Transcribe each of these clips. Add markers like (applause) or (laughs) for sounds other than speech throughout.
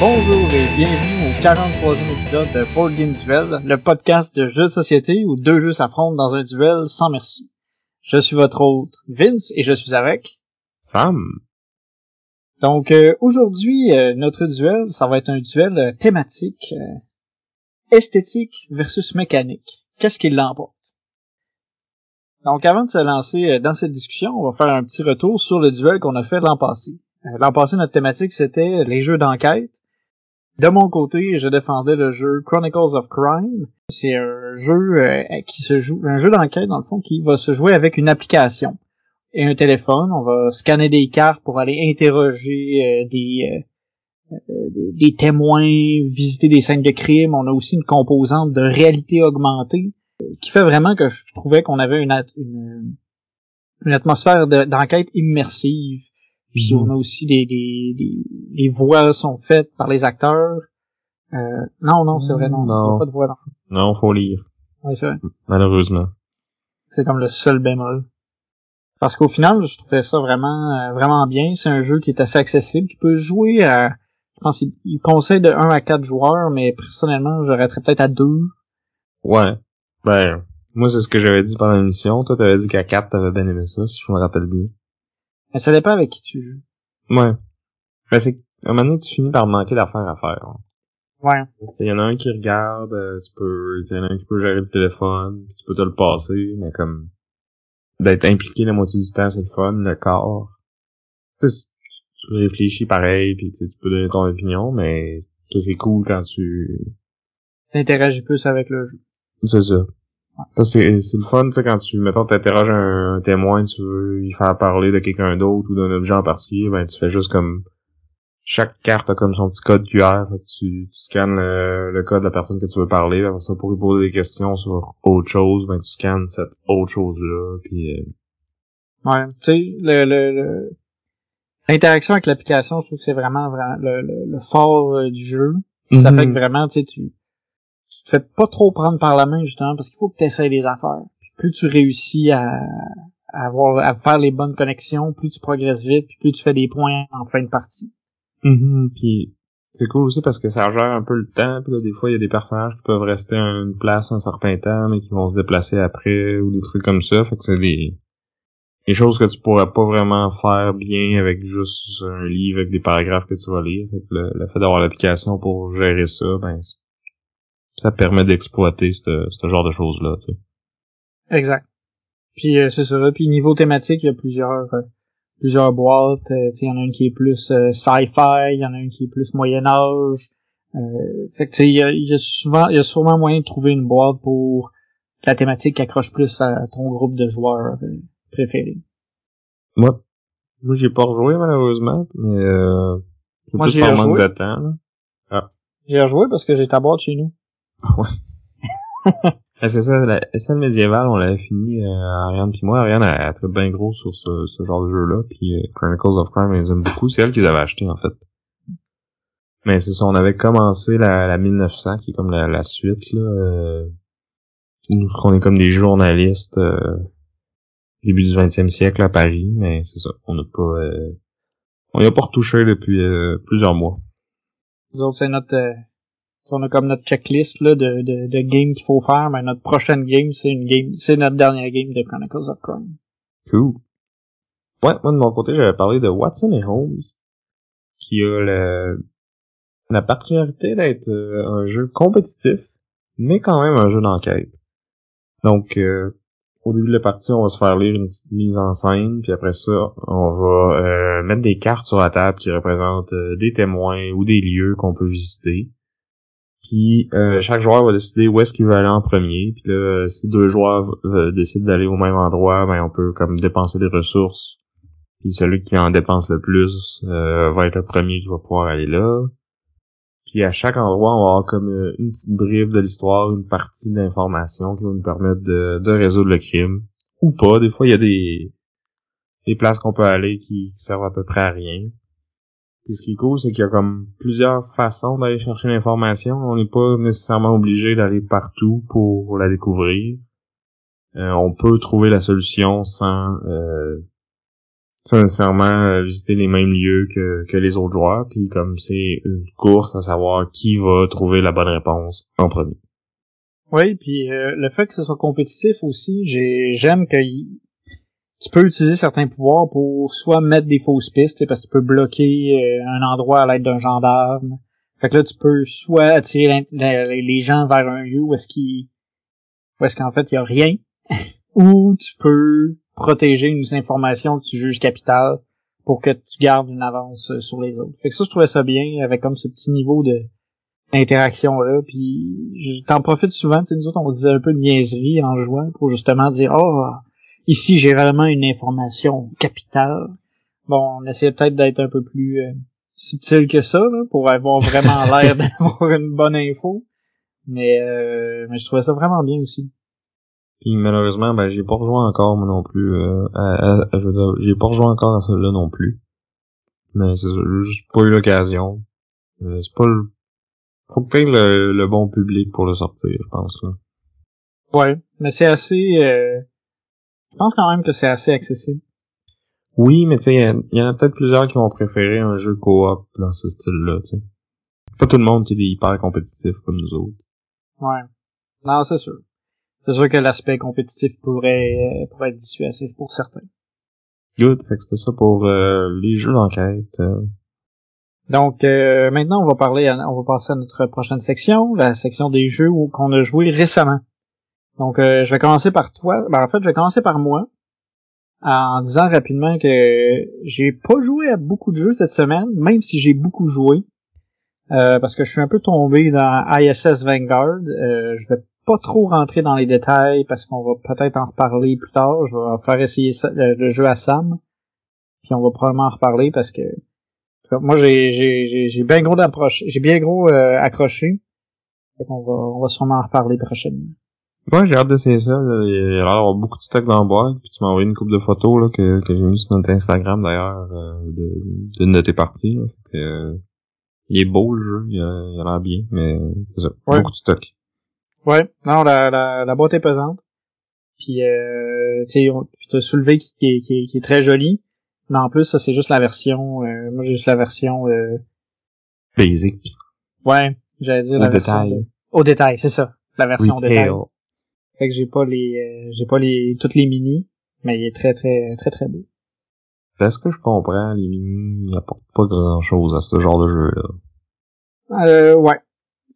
Bonjour et bienvenue 43e épisode de Board Game Duel, le podcast de jeux de société où deux jeux s'affrontent dans un duel sans merci. Je suis votre hôte Vince et je suis avec Sam. Donc euh, aujourd'hui, euh, notre duel, ça va être un duel euh, thématique euh, esthétique versus mécanique. Qu'est-ce qui l'emporte? Donc avant de se lancer euh, dans cette discussion, on va faire un petit retour sur le duel qu'on a fait l'an passé. Euh, L'an passé, notre thématique, c'était les jeux d'enquête. De mon côté, je défendais le jeu Chronicles of Crime. C'est un jeu euh, qui se joue, un jeu d'enquête dans le fond qui va se jouer avec une application et un téléphone. On va scanner des cartes pour aller interroger euh, des, euh, des témoins, visiter des scènes de crime. On a aussi une composante de réalité augmentée qui fait vraiment que je trouvais qu'on avait une, at- une, atmosphère de- d'enquête immersive. Puis Mhm. on a aussi des, des, des, des voix sont faites par les acteurs. Euh, non, non, c'est vrai, non. Il y a Non. pas de voix. Non. Non, faut lire. Ouais, c'est vrai. Malheureusement. C'est comme le seul bémol. Parce qu'au final, je trouvais ça vraiment euh, vraiment bien. C'est un jeu qui est assez accessible, qui peut jouer à... Je pense qu'il il conseille de 1 à 4 joueurs, mais personnellement, j'arrêterais peut-être à 2. Ouais. Ben, moi, c'est ce que j'avais dit pendant l'émission. Toi, t'avais dit qu'à 4, t'avais bien aimé ça, si je me rappelle bien. Mais ça dépend avec qui tu joues. Ouais. Ben, c'est, à un moment donné, tu finis par manquer d'affaires à faire. Ouais. Il y en a un qui regarde, euh, tu peux, il y en a un qui peut gérer le téléphone, tu peux te le passer, mais comme, d'être impliqué la moitié du temps, c'est le fun, le corps. Tu sais, tu réfléchis pareil, puis tu sais, tu peux donner ton opinion, mais c'est cool quand tu, T'interagis plus avec le jeu. C'est ça. C'est, c'est le fun, tu sais, quand tu, mettons, t'interroges un, un témoin, tu veux y faire parler de quelqu'un d'autre ou d'un objet en particulier, ben, tu fais juste comme, chaque carte a comme son petit code QR, fait que tu, tu scannes le, le code de la personne que tu veux parler, après ça, pour lui poser des questions sur autre chose, ben, tu scannes cette autre chose-là, puis euh, Ouais. Tu sais, le, le, le- l'interaction avec l'application, je trouve que c'est vraiment, vraiment le, le, le fort euh, du jeu. Ça fait que vraiment, tu sais, tu, fais pas trop prendre par la main, justement, parce qu'il faut que tu essaies des affaires. Puis plus tu réussis à, avoir, à faire les bonnes connexions, plus tu progresses vite, puis plus tu fais des points en fin de partie. Mhm, puis c'est cool aussi parce que ça gère un peu le temps, puis là, des fois, il y a des personnages qui peuvent rester à une place un certain temps, mais qui vont se déplacer après, ou des trucs comme ça, fait que c'est des, des choses que tu pourrais pas vraiment faire bien avec juste un livre avec des paragraphes que tu vas lire, fait que le, le fait d'avoir l'application pour gérer ça, ben, ça permet d'exploiter ce ce genre de choses-là, tu sais. Exact. Puis euh, c'est ça. Puis niveau thématique, il y a plusieurs euh, plusieurs boîtes. Euh, tu sais, il y en a une qui est plus euh, sci-fi, il y en a une qui est plus Moyen Âge. Euh, fait que tu sais, il y a, y a souvent, il y a sûrement moyen de trouver une boîte pour la thématique qui accroche plus à ton groupe de joueurs préférés. Moi, moi, j'ai pas rejoué, malheureusement, mais euh, Moi, peut-être j'y ai par manque rejoué. là. J'ai rejoué parce que j'ai ta boîte chez nous. (laughs) Ah, c'est ça, la SL médiévale, on l'avait fini, euh, Ariane puis moi. Ariane, elle, elle tripe bien gros sur ce, ce genre de jeu-là, puis euh, Chronicles of Crime, elle les aime beaucoup. C'est elle qui les avait achetés, en fait. Mais c'est ça, on avait commencé la, la 1900, qui est comme la, la suite, là. Euh, où on est comme des journalistes euh, début du 20e siècle à Paris, mais c'est ça, on n'a pas... Euh, on n'y a pas retouché depuis euh, plusieurs mois. Nous autres, c'est notre on a comme notre checklist là, de, de, de games qu'il faut faire, mais notre prochaine game, c'est une game, c'est notre dernière game de Chronicles of Crime. Cool. Ouais, moi de mon côté, j'avais parlé de Watson et Holmes, qui a le, la particularité d'être euh, un jeu compétitif, mais quand même un jeu d'enquête. Donc, euh, au début de la partie, on va se faire lire une petite mise en scène, puis après ça, on va euh, mettre des cartes sur la table qui représentent euh, des témoins ou des lieux qu'on peut visiter. Puis euh, chaque joueur va décider où est-ce qu'il veut aller en premier. Puis là, si deux joueurs euh, décident d'aller au même endroit, ben on peut comme dépenser des ressources. Puis celui qui en dépense le plus euh, va être le premier qui va pouvoir aller là. Puis à chaque endroit, on va avoir comme une petite bribe de l'histoire, une partie d'information qui va nous permettre de, de résoudre le crime ou pas. Des fois, il y a des, des places qu'on peut aller qui, qui servent à peu près à rien. Ce qui est cool, c'est qu'il y a comme plusieurs façons d'aller chercher l'information. On n'est pas nécessairement obligé d'aller partout pour la découvrir. Euh, on peut trouver la solution sans, euh, sans nécessairement euh, visiter les mêmes lieux que, que les autres joueurs. Puis comme c'est une course à savoir qui va trouver la bonne réponse en premier. Oui, puis euh, le fait que ce soit compétitif aussi, j'ai j'aime que tu peux utiliser certains pouvoirs pour soit mettre des fausses pistes, parce que tu peux bloquer euh, un endroit à l'aide d'un gendarme. Fait que là, tu peux soit attirer les gens vers un lieu où est-ce qu'il où est-ce qu'en fait il y a rien, (laughs) ou tu peux protéger une information que tu juges capitale pour que tu gardes une avance euh, sur les autres. Fait que ça, je trouvais ça bien, avec comme ce petit niveau de d'interaction là puis je t'en profite souvent tu sais nous autres on disait un peu de niaiserie en jouant pour justement dire oh Ici, j'ai vraiment une information capitale. Bon, on essaie peut-être d'être un peu plus euh, subtil que ça, pour avoir vraiment (laughs) l'air d'avoir une bonne info. Mais, euh, mais je trouvais ça vraiment bien aussi. Puis malheureusement, ben j'ai pas rejoint encore moi non plus. Euh, je veux dire, j'ai pas rejoint encore à celui-là non plus. Mais c'est juste pas eu l'occasion. Euh, c'est pas le. Faut que le, le bon public pour le sortir, je pense là. Ouais, mais c'est assez. Euh, je pense quand même que c'est assez accessible. Oui, mais tu sais, il y, en a peut-être plusieurs qui vont préférer un jeu coop dans ce style-là, tu sais. Pas tout le monde qui est hyper compétitif comme nous autres. Ouais. Non, c'est sûr. C'est sûr que l'aspect compétitif pourrait, pourrait être dissuasif pour certains. Good, fait que c'était ça pour euh, les jeux d'enquête. Euh. Donc euh, maintenant on va parler, on va passer à notre prochaine section, la section des jeux qu'on a joué récemment. Donc, euh, je vais commencer par toi. Ben, en fait, je vais commencer par moi. En disant rapidement que j'ai pas joué à beaucoup de jeux cette semaine, même si j'ai beaucoup joué. Euh, parce que je suis un peu tombé dans ISS Vanguard. Euh, je vais pas trop rentrer dans les détails parce qu'on va peut-être en reparler plus tard. Je vais faire essayer le, jeu à Sam. Puis on va probablement en reparler parce que moi j'ai j'ai j'ai bien gros approche, j'ai bien gros accroché. on va on va sûrement en reparler prochainement. Ouais, j'ai hâte d'essayer ça. Là. Il y a l'air d'avoir beaucoup de stock dans le boîte. Puis tu m'as envoyé une coupe de photos là, que, que j'ai mis sur notre Instagram d'ailleurs euh, de, de tes parties. Là. euh, il est beau le jeu, il a, l'air bien, mais c'est ça. Beaucoup de stock. Ouais, non, la, la, la boîte est pesante. Puis euh, tu sais, t'as soulevé qui, qui, qui, qui, est très joli. Mais en plus, ça c'est juste la version. Euh, moi j'ai juste la version euh... Basic. Ouais, j'allais dire la version. Détail. Au détail, c'est ça. La version Retail. détail. Fait que j'ai pas les euh, j'ai pas les toutes les mini, mais il est très très très très beau. Est-ce que je comprends, les mini n'apportent pas grand chose à ce genre de jeu là? Euh ouais.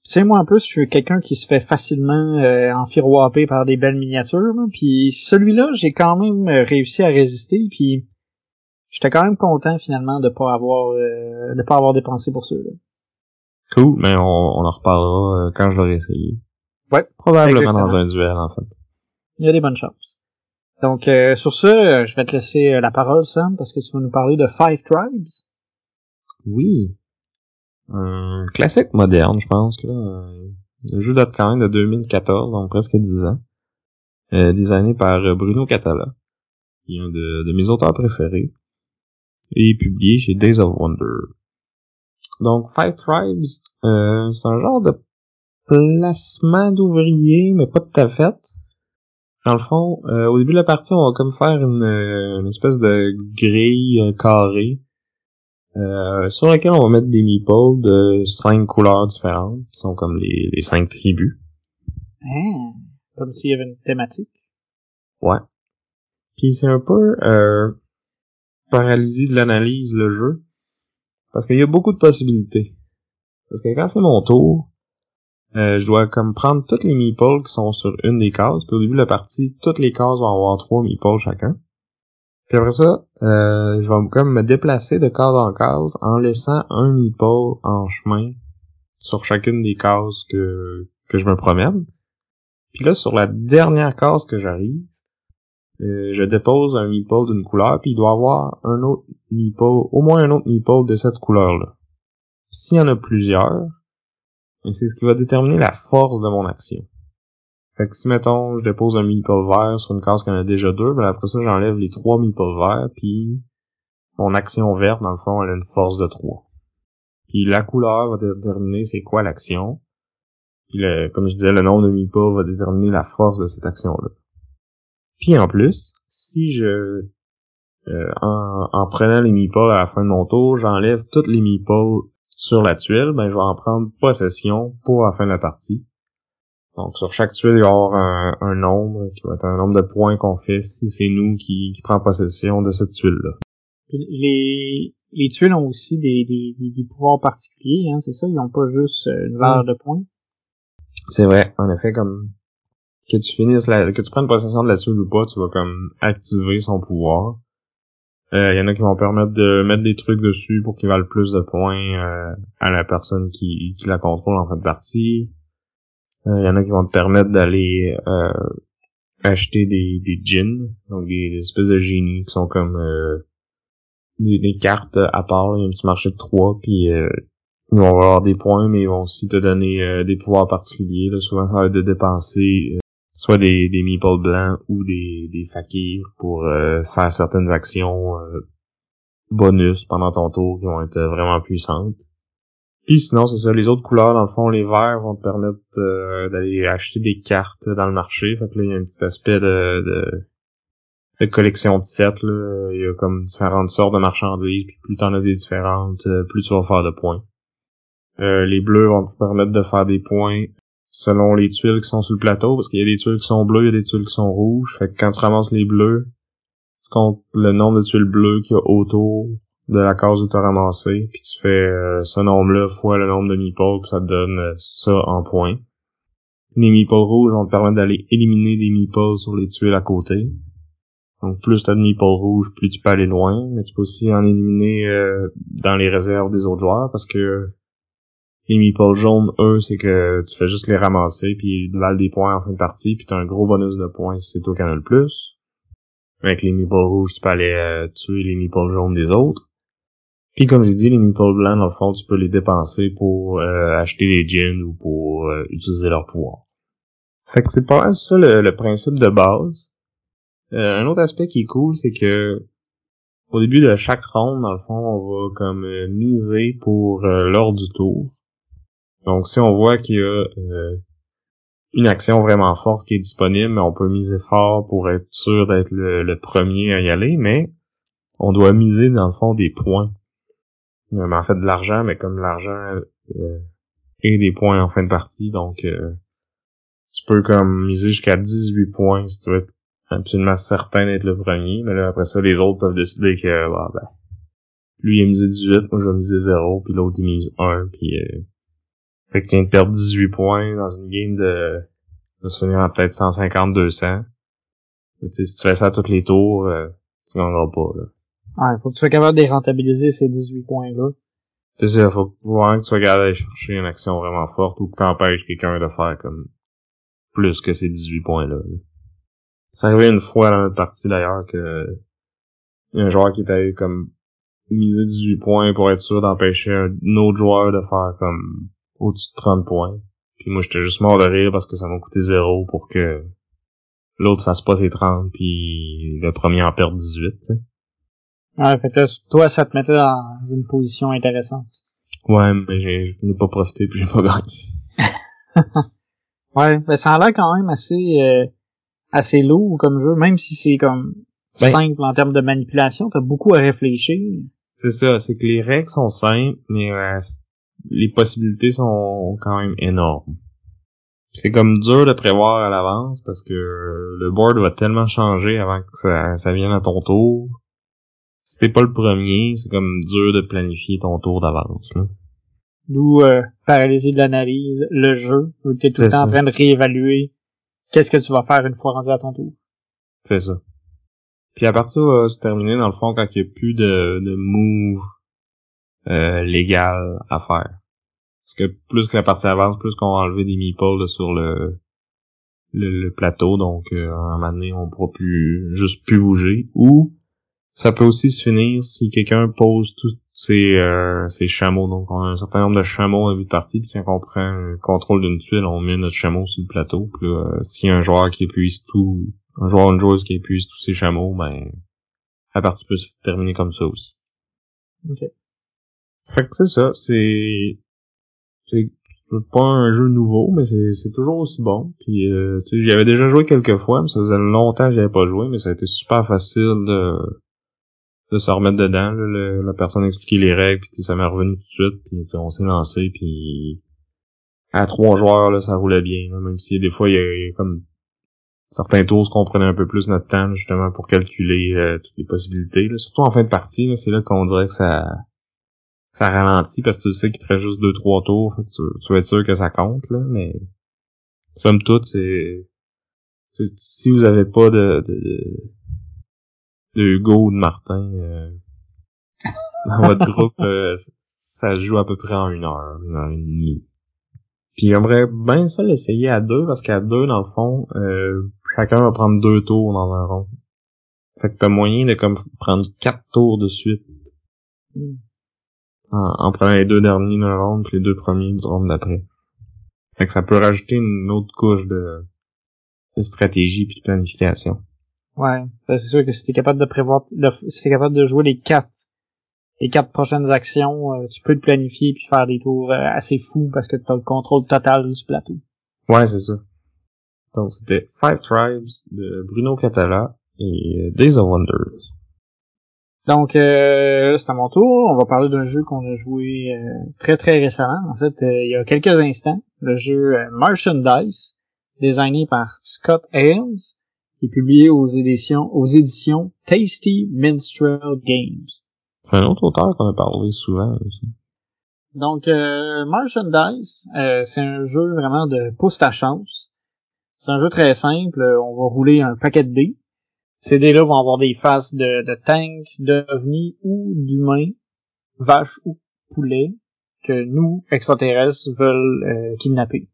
Tu sais, moi en plus, je suis quelqu'un qui se fait facilement euh, enfiroiper par des belles miniatures. Puis celui-là, j'ai quand même euh, réussi à résister. Puis j'étais quand même content finalement de pas avoir euh, de pas avoir dépensé pour ceux-là. Cool, mais on, on en reparlera quand je l'aurai essayé. Ouais. Probablement dans un duel, en fait. Il y a des bonnes chances. Donc, euh, sur ce, euh, je vais te laisser euh, la parole, Sam, parce que tu vas nous parler de Five Tribes. Oui. Un classique moderne, je pense, là. Le jeu date quand même de 2014, donc presque 10 ans. Euh, designé par Bruno Catala, qui est un de, de mes auteurs préférés, et publié chez Days of Wonder. Donc, Five Tribes, euh, c'est un genre de placement d'ouvriers, mais pas de ta fait. Dans le fond, euh, au début de la partie, on va comme faire une, euh, une espèce de grille euh, carrée euh, sur laquelle on va mettre des meeples de cinq couleurs différentes, qui sont comme les, les cinq tribus. Ah, comme s'il y avait une thématique. Ouais. Puis c'est un peu euh, paralysie de l'analyse, le jeu. Parce qu'il y a beaucoup de possibilités. Parce que quand c'est mon tour, euh, je dois comme prendre toutes les meeples qui sont sur une des cases. Puis au début de la partie, toutes les cases vont avoir trois meeples chacun. Puis après ça, euh, je vais comme me déplacer de case en case en laissant un meeple en chemin sur chacune des cases que, que je me promène. Puis là, sur la dernière case que j'arrive, euh, je dépose un meeple d'une couleur, puis il doit avoir un autre meeple, au moins un autre meeple de cette couleur-là. S'il y en a plusieurs, et c'est ce qui va déterminer la force de mon action. Fait que si, mettons, je dépose un meeple vert sur une case qui en a déjà deux, ben après ça, j'enlève les trois meeples verts, puis mon action verte, dans le fond, elle a une force de 3. Puis la couleur va déterminer c'est quoi l'action. Puis comme je disais, le nombre de meeples va déterminer la force de cette action-là. Puis en plus, si je euh, en, en, prenant les meeples à la fin de mon tour, j'enlève toutes les meeples sur la tuile, ben je vais en prendre possession pour la fin de la partie. Donc sur chaque tuile, il va y avoir un, nombre qui va être un nombre de points qu'on fait si c'est nous qui, qui prend possession de cette tuile-là. Les, les tuiles ont aussi des, des, des pouvoirs particuliers, hein, c'est ça? Ils n'ont pas juste euh, une valeur de points? C'est vrai, en effet, comme que tu finisses la, que tu prennes possession de la tuile ou pas, tu vas comme activer son pouvoir. Il euh, y en a qui vont permettre de mettre des trucs dessus pour qu'il valent plus de points euh, à la personne qui, qui la contrôle en fin de partie. Il euh, y en a qui vont te permettre d'aller acheter des, des djinns, donc des, espèces de génies qui sont comme des, des, cartes à part. Il y a un petit marché de trois, puis ils vont avoir des points, mais ils vont aussi te donner des pouvoirs particuliers. Là. Souvent, ça va être de dépenser soit des, des meeples blancs ou des, des fakirs pour euh, faire certaines actions euh, bonus pendant ton tour qui vont être vraiment puissantes. Puis sinon, c'est ça, les autres couleurs, dans le fond, les verts vont te permettre euh, d'aller acheter des cartes dans le marché. Fait que là, il y a un petit aspect de, de, de collection de sets. Là. Il y a comme différentes sortes de marchandises, puis plus t'en as des différentes, plus tu vas faire de points. les bleus vont te permettre de faire des points selon les tuiles qui sont sur le plateau, parce qu'il y a des tuiles qui sont bleues, il y a des tuiles qui sont rouges. Fait que quand tu ramasses les bleus, tu comptes le nombre de tuiles bleues qu'il y a autour de la case où tu as ramassé, puis tu fais euh, ce nombre-là fois le nombre de meeples, puis ça te donne euh, ça en points. Les meeples rouges vont te permettre d'aller éliminer des meeples sur les tuiles à côté. Donc plus t'as de meeples rouges, plus tu peux aller loin, mais tu peux aussi en éliminer euh, dans les réserves des autres joueurs, parce que les meeples jaunes, eux, c'est que tu fais juste les ramasser, puis ils valent des points en fin de partie, puis t'as un gros bonus de points si c'est toi qui en as le plus. Avec les meeples rouges, tu peux aller euh, tuer les meeples jaunes des autres. Puis comme j'ai dit, les meeples blancs, dans le fond, tu peux les dépenser pour euh, acheter les jeans ou pour euh, utiliser leur pouvoir. Fait que c'est pas mal ça le, principe de base. un autre aspect qui est cool, c'est que au début de chaque ronde, dans le fond, on va comme miser pour l'ordre du tour. Donc si on voit qu'il y a euh, une action vraiment forte qui est disponible, on peut miser fort pour être sûr d'être le, premier à y aller, mais on doit miser dans le fond des points. Euh, en fait de l'argent, mais comme l'argent euh, est des points en fin de partie, donc euh, tu peux comme miser jusqu'à 18 points si tu veux être absolument certain d'être le premier, mais là après ça les autres peuvent décider que bah, lui il a misé 18, moi je vais miser 0, puis l'autre il mise 1, puis fait que tu viens de perdre 18 points dans une game de, de se finir à peut-être 150-200. Si tu fais ça à tous les tours, euh, tu gagneras pas. Là. Ouais, faut que tu sois capable de rentabiliser ces 18 points-là. C'est ça, faut que tu sois capable d'aller chercher une action vraiment forte ou que t'empêches quelqu'un de faire comme plus que ces 18 points-là. Ça arrivait une fois dans notre partie d'ailleurs que un joueur qui était comme miser 18 points pour être sûr d'empêcher un autre joueur de faire comme au-dessus de 30 points. Puis moi, j'étais juste mort de rire parce que ça m'a coûté zéro pour que l'autre fasse pas ses 30 puis le premier en perde 18, tu sais. Ouais, fait que toi, ça te mettait dans une position intéressante. Ouais, mais j'ai, n'ai pas profité puis j'ai pas gagné. (laughs) ouais, mais ça a l'air quand même assez, euh, assez lourd comme jeu, même si c'est comme ben, simple en termes de manipulation, t'as beaucoup à réfléchir. C'est ça, c'est que les règles sont simples, mais euh, les possibilités sont quand même énormes. C'est comme dur de prévoir à l'avance parce que le board va tellement changer avant que ça, ça vienne à ton tour. Si t'es pas le premier, c'est comme dur de planifier ton tour d'avance. D'où euh, paralysie de l'analyse, le jeu, où t'es tout le temps en train de réévaluer qu'est-ce que tu vas faire une fois rendu à ton tour. C'est ça. Puis à partir va se terminer dans le fond quand il n'y a plus de, de move euh, légal à faire. Parce que plus que la partie avance, plus qu'on va enlever des meeples sur le, le, plateau, donc euh, à un moment donné, on pourra plus juste plus bouger. Ou Ça peut aussi se finir si quelqu'un pose tous ses, euh, ses chameaux. Donc, on a un certain nombre de chameaux en début de partie, puis quand on prend le contrôle d'une tuile, on met notre chameau sur le plateau. Puis là, y a un joueur qui épuise tout, un joueur ou une joueuse qui épuise tous ses chameaux, ben, la partie peut se terminer comme ça aussi. Ok. Fait que c'est ça, c'est, c'est pas un jeu nouveau, mais c'est, toujours aussi bon. Puis, euh, j'y avais déjà joué quelques fois, mais ça faisait longtemps que j'avais pas joué, mais ça a été super facile de, de se remettre dedans. là. Le- la personne expliquait les règles, puis ça m'est revenu tout de suite, puis on s'est lancé, puis à trois joueurs, là, ça roulait bien. même si des fois, il y, y a comme certains tours qu'on prenait un peu plus notre temps, justement, pour calculer euh, toutes les possibilités. Surtout en fin de partie, c'est là qu'on dirait que ça ça ralentit parce que tu sais qu'il te reste juste deux trois tours, fait que tu, tu vas être sûr que ça compte là, mais somme toute c'est si vous avez pas de de, de Hugo ou de Martin euh, dans votre (laughs) groupe, euh, ça joue à peu près en une heure, une heure et demie. Puis j'aimerais bien ça l'essayer à deux parce qu'à deux dans le fond, euh, chacun va prendre deux tours dans un rond. Fait que t'as moyen de comme prendre quatre tours de suite Hmm. En, en prenant les deux derniers d'un round puis les deux premiers du round d'après. Fait que ça peut rajouter une autre couche de, de stratégie puis de planification. Ouais. Ben, c'est sûr que si t'es capable de prévoir, de, si t'es capable de jouer les quatre, les quatre prochaines actions, euh, tu peux te planifier puis faire des tours euh, assez fous parce que t'as le contrôle total du plateau. Ouais, c'est ça. Donc c'était Five Tribes de Bruno Catala et Days of Wonders. Donc, euh, c'est à mon tour. On va parler d'un jeu qu'on a joué euh, très très récemment. En fait, euh, il y a quelques instants, le jeu euh, Merchandise, designé par Scott Ailes, et publié aux éditions aux éditions Tasty Minstrel Games. C'est un autre auteur qu'on a parlé souvent. aussi. Donc, euh, Merchandise, euh, c'est un jeu vraiment de pouce ta chance. C'est un jeu très simple. On va rouler un paquet de dés. Ces dés-là vont avoir des faces de, de tanks, d'ovnis ou d'humains, vaches ou poulets, que nous, extraterrestres, veulent euh, kidnapper.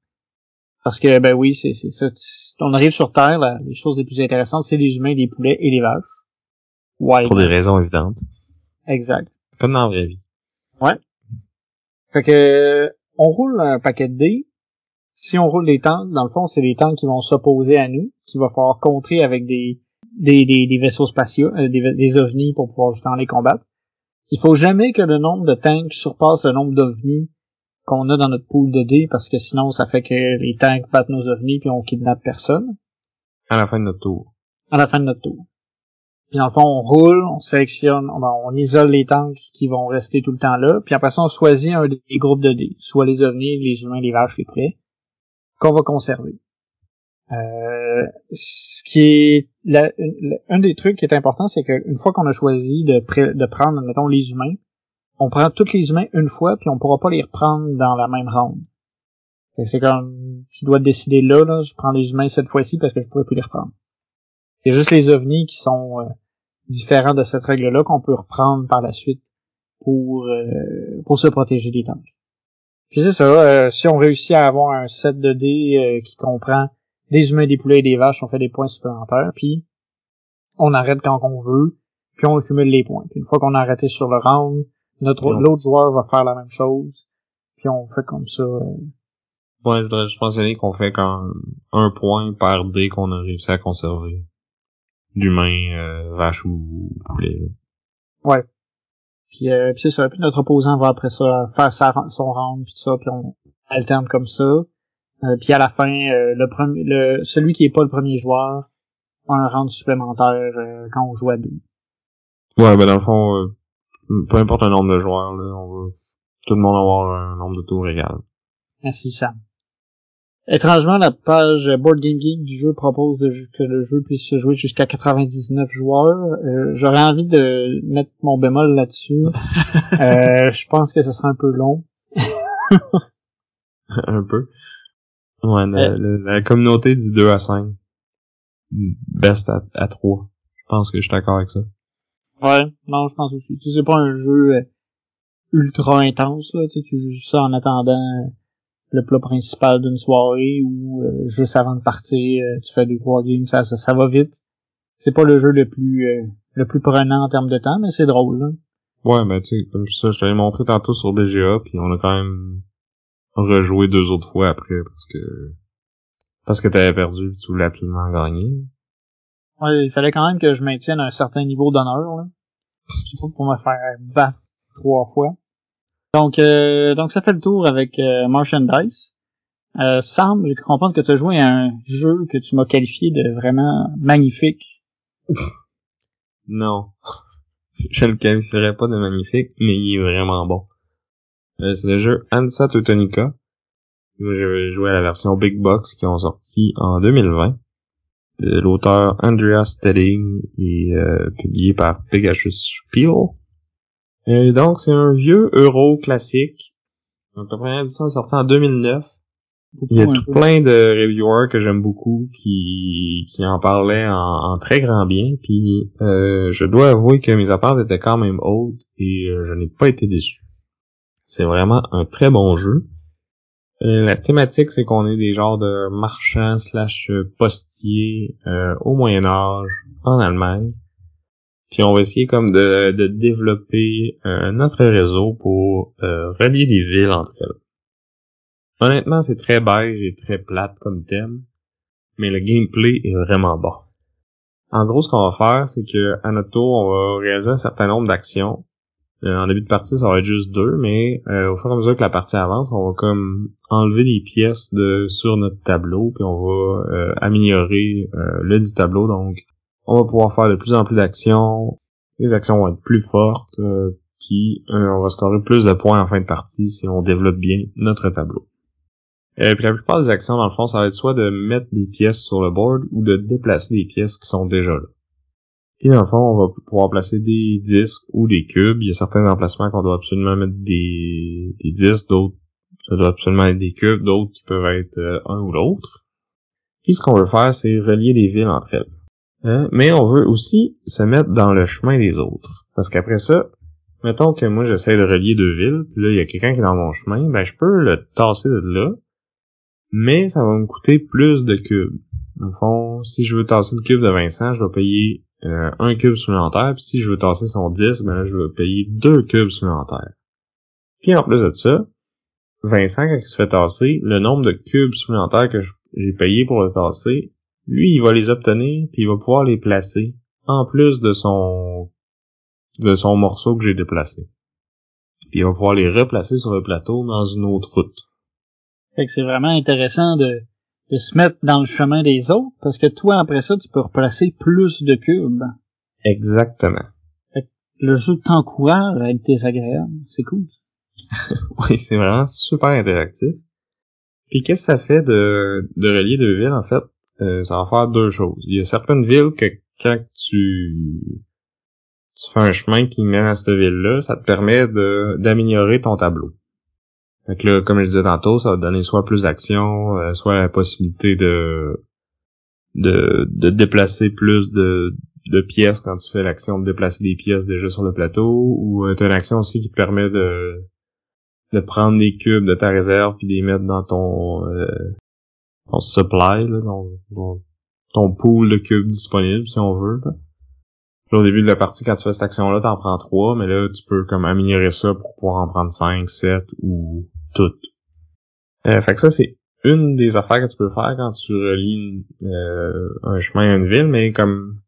Parce que, ben oui, c'est c'est ça. On arrive sur Terre, là, les choses les plus intéressantes, c'est les humains, les poulets et les vaches. Ouais. Pour des raisons évidentes. Exact. Comme dans la vraie vie. Fait que on roule un paquet de dés. Si on roule des tanks, dans le fond, c'est des tanks qui vont s'opposer à nous, qui va falloir contrer avec des des, des, des vaisseaux spatiaux, euh, des, des ovnis pour pouvoir justement les combattre. Il faut jamais que le nombre de tanks surpasse le nombre d'ovnis qu'on a dans notre pool de dés, parce que sinon ça fait que les tanks battent nos ovnis puis on kidnappe personne À la fin de notre tour. à la fin de notre tour. Puis dans le fond, on roule, on sélectionne, on, on isole les tanks qui vont rester tout le temps là, puis après ça, on choisit un des groupes de dés, soit les ovnis, les humains, les vaches, les poulets, qu'on va conserver. Euh, ce qui est un des trucs qui est important, c'est qu'une fois qu'on a choisi de, prendre, mettons, les humains, on prend tous les humains une fois, puis on pourra pas les reprendre dans la même ronde. C'est comme, tu dois décider là, je prends les humains cette fois-ci parce que je pourrais plus les reprendre. Il y a juste les ovnis qui sont euh, différents de cette règle-là qu'on peut reprendre par la suite pour euh, pour se protéger des tanks. Puis c'est ça, euh, si on réussit à avoir un set de dés qui comprend des humains, des poulets et des vaches, on fait des points supplémentaires, puis on arrête quand on veut, puis on accumule les points. Puis une fois qu'on a arrêté sur le round, notre l'autre joueur va faire la même chose, puis on fait comme ça. euh, Ouais, je voudrais juste mentionner qu'on fait quand un point par dé qu'on a réussi à conserver. D'humain, euh, vache ou poulet. là. Puis, euh, puis c'est ça. Puis notre opposant va après ça faire sa, son round puis tout ça, puis on alterne comme ça. Euh, puis à la fin, euh, le premier, le celui qui est pas le premier joueur a un round supplémentaire euh, quand on joue à deux. Ouais, ben dans le fond, euh, peu importe le nombre de joueurs, là, on va tout le monde avoir un nombre de tours égal. Merci Sam. Étrangement, la page Board Game Geek du jeu propose de, que le jeu puisse se jouer jusqu'à 99 joueurs. Euh, J'aurais envie de mettre mon bémol là-dessus. (laughs) Euh, je pense que ce sera un peu long. un peu. Ouais, la, Euh. la- la communauté dit 2 à 5. Best à, à 3. Je pense que je suis d'accord avec ça. Ouais, non, je pense aussi. Tu sais, c'est pas un jeu euh, ultra intense, là. Tu sais, tu joues ça en attendant euh, le plat principal d'une soirée ou euh, juste avant de partir, euh, tu fais deux, trois games, ça, ça, ça va vite. c'est pas le jeu le plus euh, le plus prenant en termes de temps, mais c'est drôle. Là. Ouais, mais tu sais, comme ça, je t'avais montré tantôt sur BGA, puis on a quand même rejoué deux autres fois après parce que parce que t'avais perdu, tu voulais absolument gagner. Ouais, il fallait quand même que je maintienne un certain niveau d'honneur. là. Pas pour me faire battre trois fois. Donc, euh, donc ça fait le tour avec euh, Merchandise. Euh, Sam, j'ai cru comprendre que tu as joué à un jeu que tu m'as qualifié de vraiment magnifique. (laughs) Non. (laughs) je le qualifierais pas de magnifique, mais il est vraiment bon. C'est le jeu Ansa Teutonica? Moi, j'ai joué à la version Big Box qui ont sorti en 2020. De l'auteur Andrea Stedding et euh, publié par Pegasus Spiel. Et donc, c'est un vieux euro classique. Donc, la première édition est sortie en 2009. Il y a Beaucoup, tout peu. plein de reviewers que j'aime beaucoup qui, qui en parlaient en, en très grand bien. Puis euh, je dois avouer que mes attentes étaient quand même hautes et euh, je n'ai pas été déçu. C'est vraiment un très bon jeu. Euh, la thématique, c'est qu'on est des genres de marchands slash postiers euh, au Moyen Âge en Allemagne. Puis on va essayer comme de, de développer euh, notre réseau pour euh, relier des villes entre elles. Honnêtement, c'est très beige et très plate comme thème, mais le gameplay est vraiment bon. En gros, ce qu'on va faire, c'est que à notre tour, on va réaliser un certain nombre d'actions. Euh, en début de partie, ça va être juste deux, mais euh, au fur et à mesure que la partie avance, on va comme enlever des pièces de sur notre tableau, puis on va euh, améliorer euh, le dit tableau. Donc, on va pouvoir faire de plus en plus d'actions. Les actions vont être plus fortes, puis on va scorer plus de points en fin de partie si on développe bien notre tableau. Euh, puis la plupart des actions, dans le fond, ça va être soit de mettre des pièces sur le board ou de déplacer des pièces qui sont déjà là. Puis dans le fond, on va pouvoir placer des disques ou des cubes. Il y a certains emplacements qu'on doit absolument mettre des, des disques, d'autres ça doit absolument être des cubes, d'autres qui peuvent être euh, un ou l'autre. Puis ce qu'on veut faire, c'est relier les villes entre elles. Hein? Mais on veut aussi se mettre dans le chemin des autres. Parce qu'après ça, mettons que moi j'essaie de relier deux villes, puis là il y a quelqu'un qui est dans mon chemin, ben je peux le tasser de là, mais ça va me coûter plus de cubes. Dans le fond, si je veux tasser le cube de Vincent, je vais payer euh, un cube supplémentaire, puis si je veux tasser son disque, ben là, je vais payer deux cubes supplémentaires. Puis en plus de ça, Vincent, quand il se fait tasser, le nombre de cubes supplémentaires que j'ai payé pour le tasser, lui, il va les obtenir, puis il va pouvoir les placer, en plus de son de son morceau que j'ai déplacé. Puis il va pouvoir les replacer sur le plateau dans une autre route. Fait que c'est vraiment intéressant de, de se mettre dans le chemin des autres, parce que toi, après ça, tu peux replacer plus de cubes. Exactement. Le jeu t'encourage à être désagréable. C'est cool. (laughs) Oui, c'est vraiment super interactif. Puis qu'est-ce que ça fait de, de relier deux villes, en fait? Euh, ça va faire deux choses. Il y a certaines villes que quand tu, tu fais un chemin qui mène à cette ville-là, ça te permet de d'améliorer ton tableau. Fait que là, comme je disais tantôt, ça va donner soit plus d'action, euh, soit la possibilité de, de, de déplacer plus de, de pièces quand tu fais l'action de déplacer des pièces déjà sur le plateau, ou euh, t'as une action aussi qui te permet de, de prendre des cubes de ta réserve puis de les mettre dans ton, euh, ton supply, là, dans ton pool de cubes disponibles, si on veut. Là. Au début de la partie, quand tu fais cette action-là, t'en prends trois, mais là, tu peux comme améliorer ça pour pouvoir en prendre cinq, sept ou Euh, fait que ça, c'est une des affaires que tu peux faire quand tu relis euh, un chemin à une ville, mais comme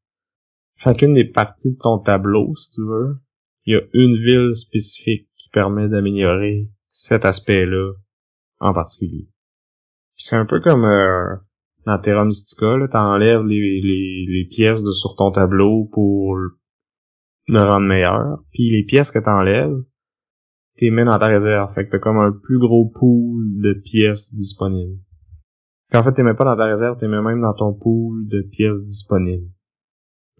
chacune des parties de ton tableau, si tu veux, il y a une ville spécifique qui permet d'améliorer cet aspect-là en particulier. C'est un peu comme euh, dans Terra Mystica, t'enlèves les, les, les pièces de sur ton tableau pour le rendre meilleur. Puis les pièces que t'enlèves, t'es mets dans ta réserve. Fait que t'as comme un plus gros pool de pièces disponibles. Puis en fait, t'es mets pas dans ta réserve, t'es même dans ton pool de pièces disponibles.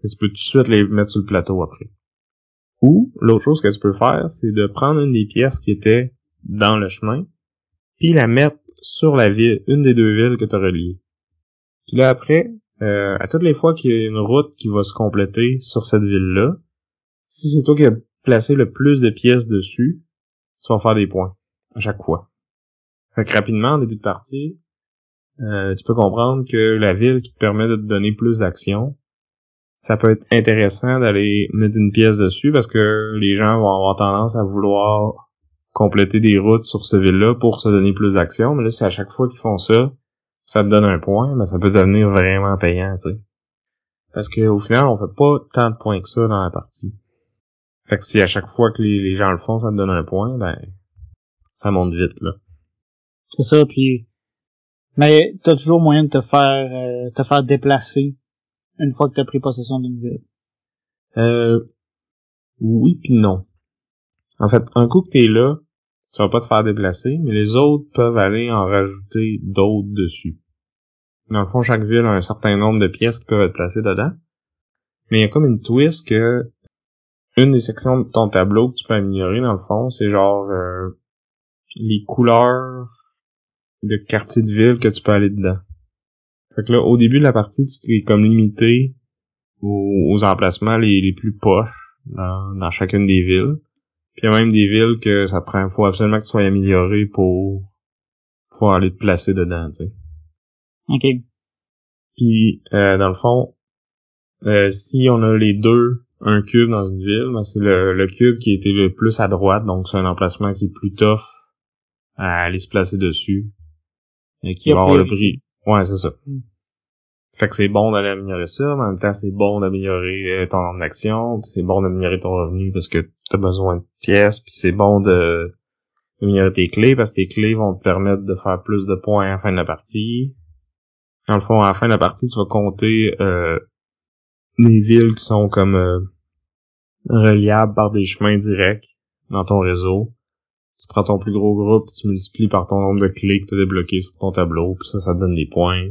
Tu peux tout de suite les mettre sur le plateau après. Ou, l'autre chose que tu peux faire, c'est de prendre une des pièces qui était dans le chemin, puis la mettre sur la ville, une des deux villes que tu as reliées. Puis là après, euh, à toutes les fois qu'il y a une route qui va se compléter sur cette ville-là, si c'est toi qui as placé le plus de pièces dessus, tu vas faire des points à chaque fois. Fait que rapidement, en début de partie, euh, tu peux comprendre que la ville qui te permet de te donner plus d'actions, ça peut être intéressant d'aller mettre une pièce dessus parce que les gens vont avoir tendance à vouloir compléter des routes sur ce ville-là pour se donner plus d'action. Mais là, si à chaque fois qu'ils font ça, ça te donne un point, mais ça peut devenir vraiment payant, tu sais. Parce qu'au final, on fait pas tant de points que ça dans la partie. Fait que si à chaque fois que les, gens le font, ça te donne un point, ben ça monte vite, là. C'est ça, puis mais t'as toujours moyen de te faire euh, te faire déplacer une fois que t'as pris possession d'une ville. Euh oui puis non. En fait, un coup que t'es là, tu vas pas te faire déplacer, mais les autres peuvent aller en rajouter d'autres dessus. Dans le fond, chaque ville a un certain nombre de pièces qui peuvent être placées dedans. Mais il y a comme une twist que une des sections de ton tableau que tu peux améliorer, dans le fond, c'est genre euh, les couleurs de quartier de ville que tu peux aller dedans. Fait que là, au début de la partie, tu es comme limité aux, emplacements les, plus poches dans, dans chacune des villes. Puis il y a même des villes que ça prend, faut absolument que tu sois amélioré pour pouvoir aller te placer dedans, tu sais. OK. Puis, euh, dans le fond, euh, si on a les deux, un cube dans une ville, ben c'est le, le, cube qui était le plus à droite, donc c'est un emplacement qui est plus tough à aller se placer dessus. Et qui va avoir le prix. Ouais, c'est ça. Mm. Fait que c'est bon d'aller améliorer ça, mais en même temps, c'est bon d'améliorer euh, ton nombre d'action, c'est bon d'améliorer ton revenu parce que t'as besoin de pièces, puis c'est bon de d'améliorer tes clés parce que tes clés vont te permettre de faire plus de points à la fin de la partie. Dans le fond, à la fin de la partie, tu vas compter euh, les villes qui sont comme euh, reliables par des chemins directs dans ton réseau. Tu prends ton plus gros groupe, tu multiplies par ton nombre de clés que tu as débloquées sur ton tableau, puis ça, ça te donne des points.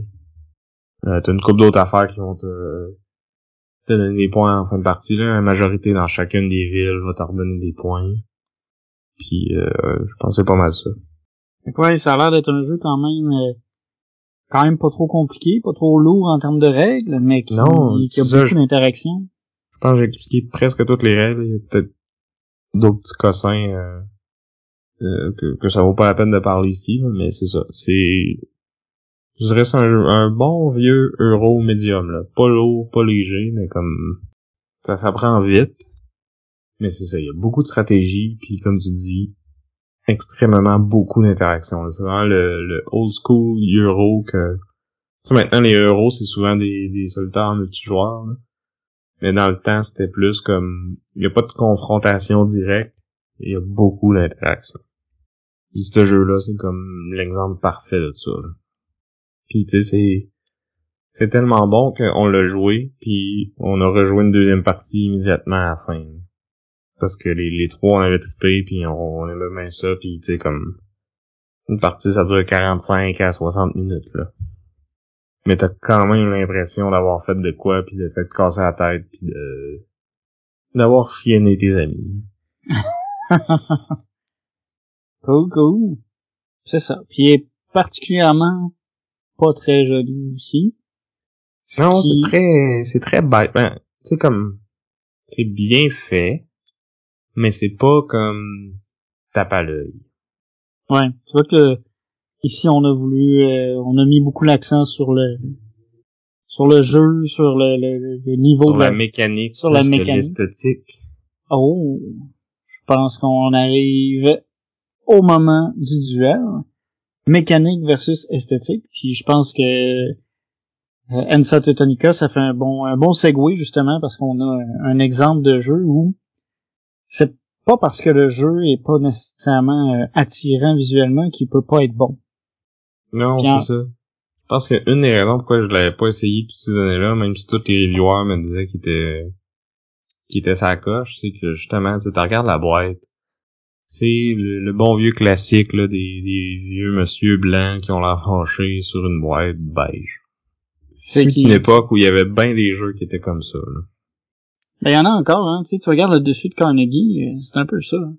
Euh, t'as une couple d'autres affaires qui vont te, te, donner des points en fin de partie. Là. La majorité dans chacune des villes va te redonner des points. Puis euh, je pensais pas mal ça. Ouais, ça a l'air d'être un jeu quand même euh, quand même pas trop compliqué, pas trop lourd en termes de règles, mais qui, non, qui a beaucoup d'interactions. Pense que j'ai expliqué presque toutes les règles. Il y a peut-être d'autres petits cossins euh, euh, que, que ça vaut pas la peine de parler ici, mais c'est ça. C'est je dirais c'est un, un bon vieux euro médium là, pas lourd, pas léger, mais comme ça s'apprend vite. Mais c'est ça, il y a beaucoup de stratégie, puis comme tu dis, extrêmement beaucoup d'interactions. C'est vraiment le, le, old school euro que tu sais, maintenant les euros c'est souvent des, des soldats multijoueurs. Là. Mais dans le temps, c'était plus comme il y a pas de confrontation directe, il y a beaucoup d'interactions. Puis ce jeu-là, c'est comme l'exemple parfait de ça. Là. Puis tu sais, c'est c'est tellement bon qu'on l'a joué, puis on a rejoué une deuxième partie immédiatement à la fin. Parce que les, les trois, on avait trippé, puis on, aimait bien ça, puis tu sais, comme... Une partie, ça dure 45 à 60 minutes, là. Mais t'as quand même l'impression d'avoir fait de quoi, puis de t'être cassé la tête, puis de... d'avoir chienné tes amis. (laughs) cool, cool. C'est ça. Puis il est particulièrement pas très joli aussi. Non, c'est très, c'est très bête. Ben, tu sais, comme, c'est bien fait, mais c'est pas comme tape à l'œil. Ouais, tu vois que ici on a voulu, euh, on a mis beaucoup l'accent sur le sur le jeu, sur le, le, niveau sur de la, mécanique, sur la mécanique, l'esthétique. Oh, je pense qu'on arrive au moment du duel mécanique versus esthétique. Puis je pense que euh, Ensa Teutonica, ça fait un bon un bon segue justement parce qu'on a un, exemple de jeu où c'est pas parce que le jeu est pas nécessairement euh, attirant visuellement qu'il peut pas être bon. Non, c'est ça. Je pense qu'une des raisons pourquoi je l'avais pas essayé toutes ces années-là, même si tous les reviewers me disaient qu'il était qu'il était sa coche, c'est que justement, tu regardes la boîte, c'est le, bon vieux classique là, des, vieux monsieur blancs qui ont l'air fâchés sur une boîte beige. C'est une époque où il y avait bien des jeux qui étaient comme ça. Là. Ben, il y en a encore, hein. Tu sais, tu regardes le dessus de Carnegie, euh, c'est un peu ça. Hein.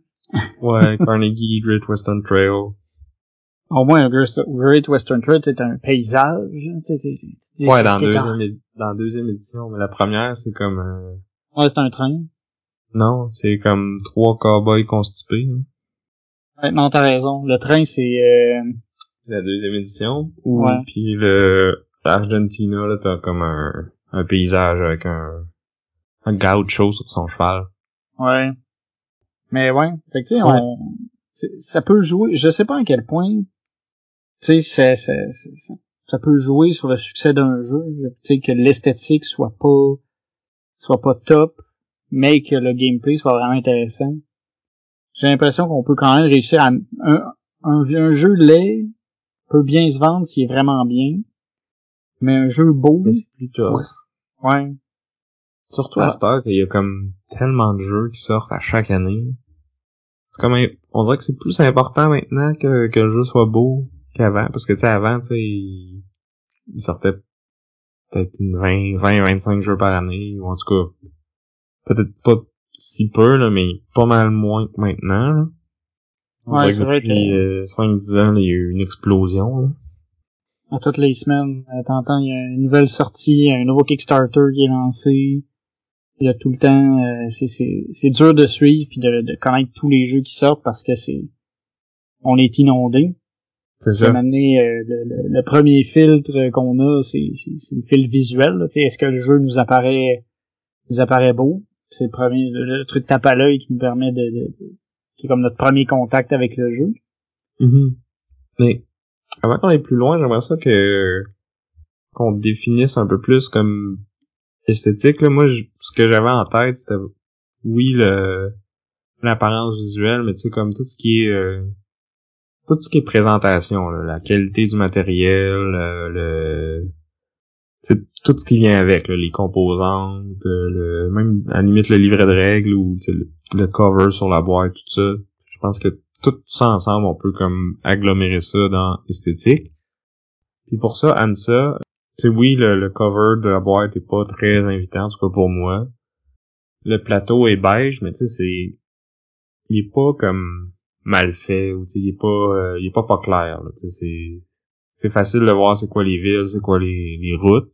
ouais, (laughs) Carnegie, Great Western Trail. Au moins, Great Western Trail, c'est un paysage. Hein, tu sais, ouais, dans deuxième, dans deuxième édition. Mais la première, c'est comme... Euh... Ouais, c'est un train. Non, c'est comme trois cowboys constipés. Hein. Ouais, non, t'as raison. Le train, c'est... Euh... C'est la deuxième édition. Ouais. Puis le Argentina, là, t'as comme un, un paysage avec un, un gaucho sur son cheval. Ouais. Mais ouais, fait que tu sais, on, ça peut jouer, je sais pas à quel point, tu sais, ça, ça, ça, peut jouer sur le succès d'un jeu, tu sais, que l'esthétique soit pas, soit pas top, mais que le gameplay soit vraiment intéressant. J'ai l'impression qu'on peut quand même réussir à, un, un, jeu laid peut bien se vendre s'il est vraiment bien, mais un jeu beau, c'est plus tough. Ouais. Surtout à cette heure qu'il y a comme tellement de jeux qui sortent à chaque année. C'est comme on dirait que c'est plus important maintenant que, que le jeu soit beau qu'avant parce que tu sais avant tu sais il, sortait peut-être 20 20 25 jeux par année ou en tout cas peut-être pas si peu là mais pas mal moins que maintenant. Là. ouais, c'est vrai que 5-10 euh, ans, il y a eu une explosion. Là. À toutes les semaines, t'entends, il y a une nouvelle sortie, un nouveau Kickstarter qui est lancé il y a tout le temps euh, c'est c'est dur de suivre puis de, de connaître tous les jeux qui sortent parce que c'est on est inondé c'est ça. euh, le, le, premier filtre qu'on a c'est c'est le filtre visuel est-ce que le jeu nous apparaît nous apparaît beau? C'est le premier le, truc tape à l'œil qui nous permet de, de, qui est comme notre premier contact avec le jeu. Mm-hmm. mais avant qu'on aille plus loin j'aimerais ça que qu'on définisse un peu plus comme esthétique, là, moi, ce que j'avais en tête, c'était, oui, le l'apparence visuelle, mais tu sais, comme tout ce qui est... Euh, tout ce qui est présentation, la qualité du matériel, le... c'est tout ce qui vient avec, les composantes, le, même à limite le livret de règles ou le, cover sur la boîte, tout ça. Je pense que tout ça ensemble, on peut comme agglomérer ça dans esthétique. Puis pour ça, ANSA, sais, oui, le, cover de la boîte est pas très invitant, en tout cas pour moi. Le plateau est beige, mais tu sais, c'est... Il est pas comme mal fait, ou tu sais, il est pas... Euh, il est pas pas clair, tu sais, c'est... C'est facile de voir c'est quoi les villes, c'est quoi les, les routes.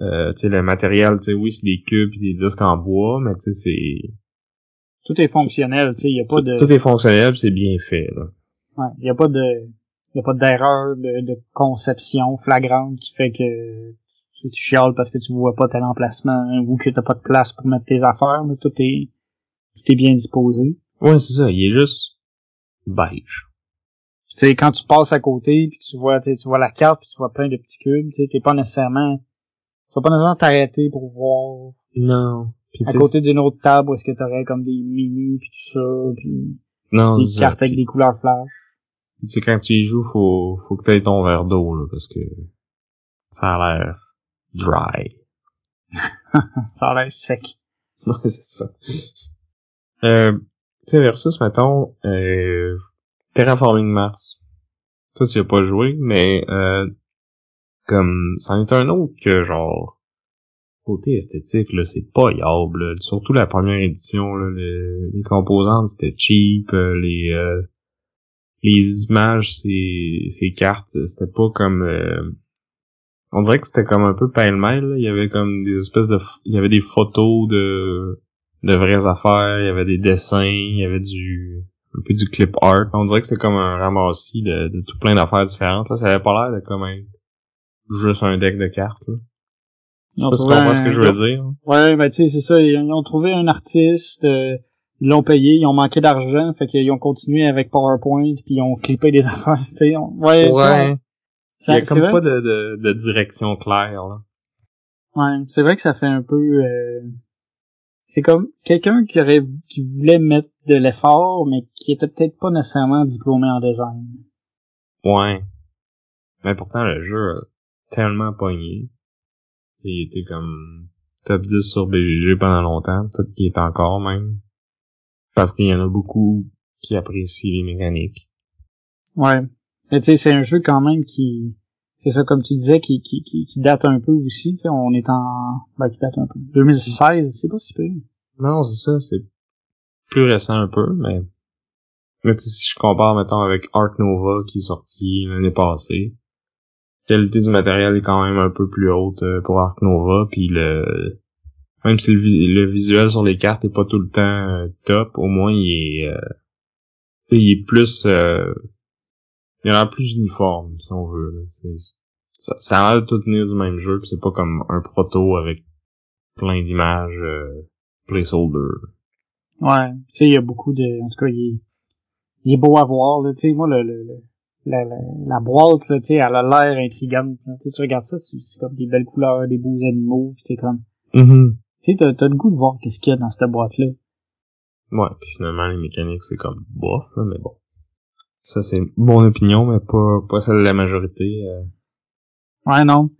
Euh, tu sais, le matériel, tu sais, oui, c'est des cubes et des disques en bois, mais tu sais, c'est... Tout est fonctionnel, tu sais, il y a pas de... Tout est fonctionnel, c'est bien fait, là. Ouais, il y a pas de y a pas d'erreur de, conception flagrante qui fait que tu chiales parce que tu vois pas tel emplacement ou que t'as pas de place pour mettre tes affaires, mais tout est tout est bien disposé. Ouais, c'est ça, il est juste beige. Tu sais, quand tu passes à côté puis tu vois, tu vois la carte puis tu vois plein de petits cubes, tu sais, t'es pas nécessairement, tu vas pas nécessairement t'arrêter pour voir. Non. à côté d'une autre table où est-ce que t'aurais comme des mini puis tout ça puis non, des cartes avec des couleurs flash. Tu sais, quand tu y joues, faut, faut que tu aies ton verre d'eau, là, parce que ça a l'air dry. (laughs) ça a l'air sec. (laughs) ouais, c'est ça. Euh, tu sais, versus, mettons, euh, Terraforming Mars. Toi, tu as pas joué, mais euh, comme, c'en est un autre que, genre, côté esthétique, là, c'est pas yable. Surtout la première édition, là, les, les composantes, c'était cheap, euh, les... Euh, les images, ces, ces cartes, c'était pas comme... Euh, on dirait que c'était comme un peu pêle-mêle. Il y avait comme des espèces de... Il y avait des photos de de vraies affaires, il y avait des dessins, il y avait du un peu du clip art. On dirait que c'était comme un ramassis de, de tout plein d'affaires différentes. Là. Ça avait pas l'air de comme être juste un deck de cartes. Là. Ils ont ce que je veux dire. Ouais, ben tu sais, c'est ça. Ils ont trouvé un artiste, euh, ils l'ont payé, ils ont manqué d'argent, fait qu'ils ont continué avec PowerPoint, puis ils ont clippé des (laughs) affaires, tu sais. Ouais, ouais. Il y a comme pas de, de, de, direction claire, là. Ouais, c'est vrai que ça fait un peu... Euh... C'est comme quelqu'un qui aurait qui voulait mettre de l'effort, mais qui était peut-être pas nécessairement diplômé en design. Ouais. Mais pourtant, le jeu a tellement pogné. Il était comme top 10 sur BGG pendant longtemps, peut-être qu'il est encore même parce qu'il y en a beaucoup qui apprécient les mécaniques. Ouais. Mais tu sais, c'est un jeu quand même qui, c'est ça comme tu disais, qui, qui, qui, date un peu aussi. Tu sais, on est en, ben, qui date un peu. 2016, c'est pas si peu. Non, c'est ça, c'est plus récent un peu, mais, mais si je compare, mettons, avec Ark Nova qui est sorti l'année passée, la qualité du matériel est quand même un peu plus haute euh, pour Ark Nova, puis le, même si le, visuel sur les cartes est pas tout le temps euh, top, au moins il est, euh, il est plus, euh, il a l'air plus uniforme si on veut. Ça, ça a l'air de tout tenir du même jeu, puis c'est pas comme un proto avec plein d'images euh, placeholder. Ouais, tu sais, il y a beaucoup de... En tout cas, il est, il est beau à voir, là, tu sais, moi, le, le, le- la, la, la boîte, là, tu sais, elle a l'air intrigante. Tu regardes ça, c'est comme des belles couleurs, des beaux animaux, pis c'est comme... Mhm. Tu sais, t'as, t'as le goût de voir qu'est-ce qu'il y a dans cette boîte-là. Ouais, puis finalement, les mécaniques, c'est comme bof, là, mais bon. Ça, c'est mon opinion, mais pas, pas celle de la majorité. euh. Ouais, non.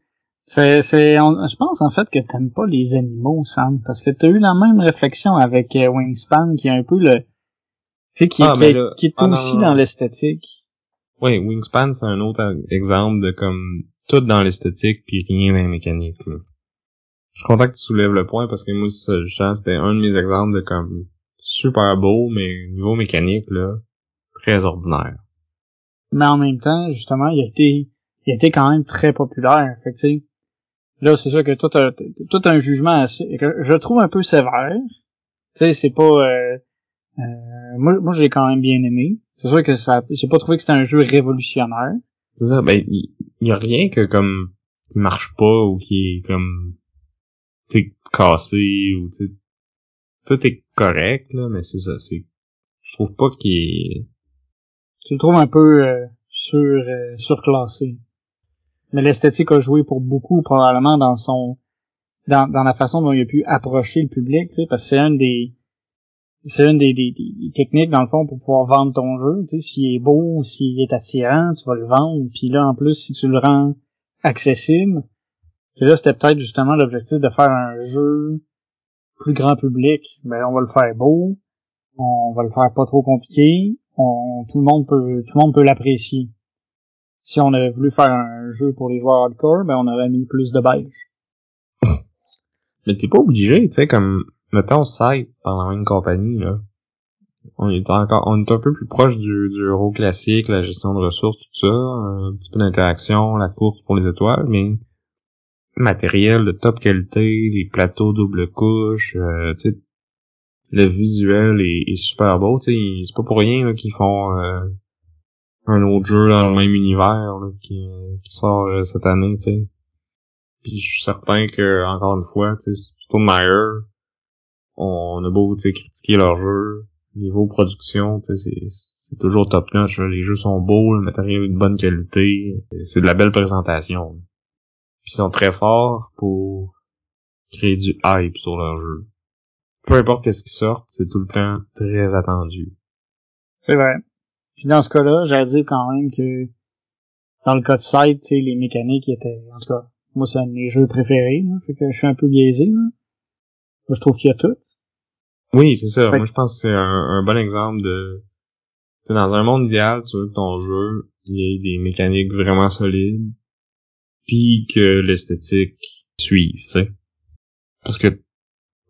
C'est, c'est, je pense en fait que t'aimes pas les animaux, Sam, parce que t'as eu la même réflexion avec euh, Wingspan, qui est un peu le, tu sais, qui, Ah, qui, est- là- qui est ah, non, aussi non, dans l'esthétique. Oui, Wingspan, c'est un autre exemple de comme tout dans l'esthétique puis rien dans la mécanique. là. Je suis content que tu soulèves le point parce que moi, ça, je pense que c'était un de mes exemples de comme super beau, mais niveau mécanique, là, très ordinaire. Mais en même temps, justement, il a été, il a été quand même très populaire. Fait que, là, c'est sûr que tout un, tout un jugement assez, que je trouve un peu sévère. Tu sais, c'est pas, euh, euh, moi, moi, j'ai quand même bien aimé. C'est sûr que ça, j'ai pas trouvé que c'était un jeu révolutionnaire. C'est ça, ben, il y, a rien que comme, qui marche pas ou qui est comme, tu cassé ou tu tout est correct, là, mais c'est ça, c'est, je trouve pas qu'il est, Tu le trouves un peu euh, sur, euh, surclassé. Mais l'esthétique a joué pour beaucoup, probablement, dans son, dans, dans la façon dont il a pu approcher le public, tu sais, parce que c'est une des, c'est une des, des, des techniques, dans le fond, pour pouvoir vendre ton jeu. Tu sais, s'il est beau, s'il est attirant, tu vas le vendre. Puis là, en plus, si tu le rends accessible, c'est là, c'était peut-être justement l'objectif de faire un jeu plus grand public. Ben, on va le faire beau, on va le faire pas trop compliqué, on, tout le monde peut, tout le monde peut l'apprécier. Si on avait voulu faire un jeu pour les joueurs hardcore, ben, on aurait mis plus de beige. (laughs) Mais t'es pas obligé, tu sais, comme, mettons, par la même compagnie, là. On est encore, on est un peu plus proche du, du euro classique, la gestion de ressources, tout ça, un petit peu d'interaction, la course pour les étoiles, mais matériel de top qualité, les plateaux double couche, euh, tu sais, le visuel est, est super beau, c'est pas pour rien qu'ils font euh, un autre jeu dans le même univers là, qui, qui sort euh, cette année. Puis je suis certain que, encore une fois, Stone Meyer, on a beau, critiquer leur jeu, niveau production, c'est, toujours top notch, les jeux sont beaux, le matériel est de bonne qualité, c'est de la belle présentation. Puis ils sont très forts pour créer du hype sur leur jeu. Peu importe qu'est-ce qui sort, c'est tout le temps très attendu. C'est vrai. Puis dans ce cas-là, j'allais dire quand même que dans le cas de Side, tu sais, les mécaniques étaient, en tout cas, moi c'est un de mes jeux préférés, là, fait que je suis un peu biaisé. Là. Moi, je trouve qu'il y a tout. Oui, c'est ça. Fait- Moi, je pense que c'est un, un bon exemple de... Tu sais, dans un monde idéal, tu veux que ton jeu, il y ait des mécaniques vraiment solides, puis que l'esthétique suive, tu sais. Parce que,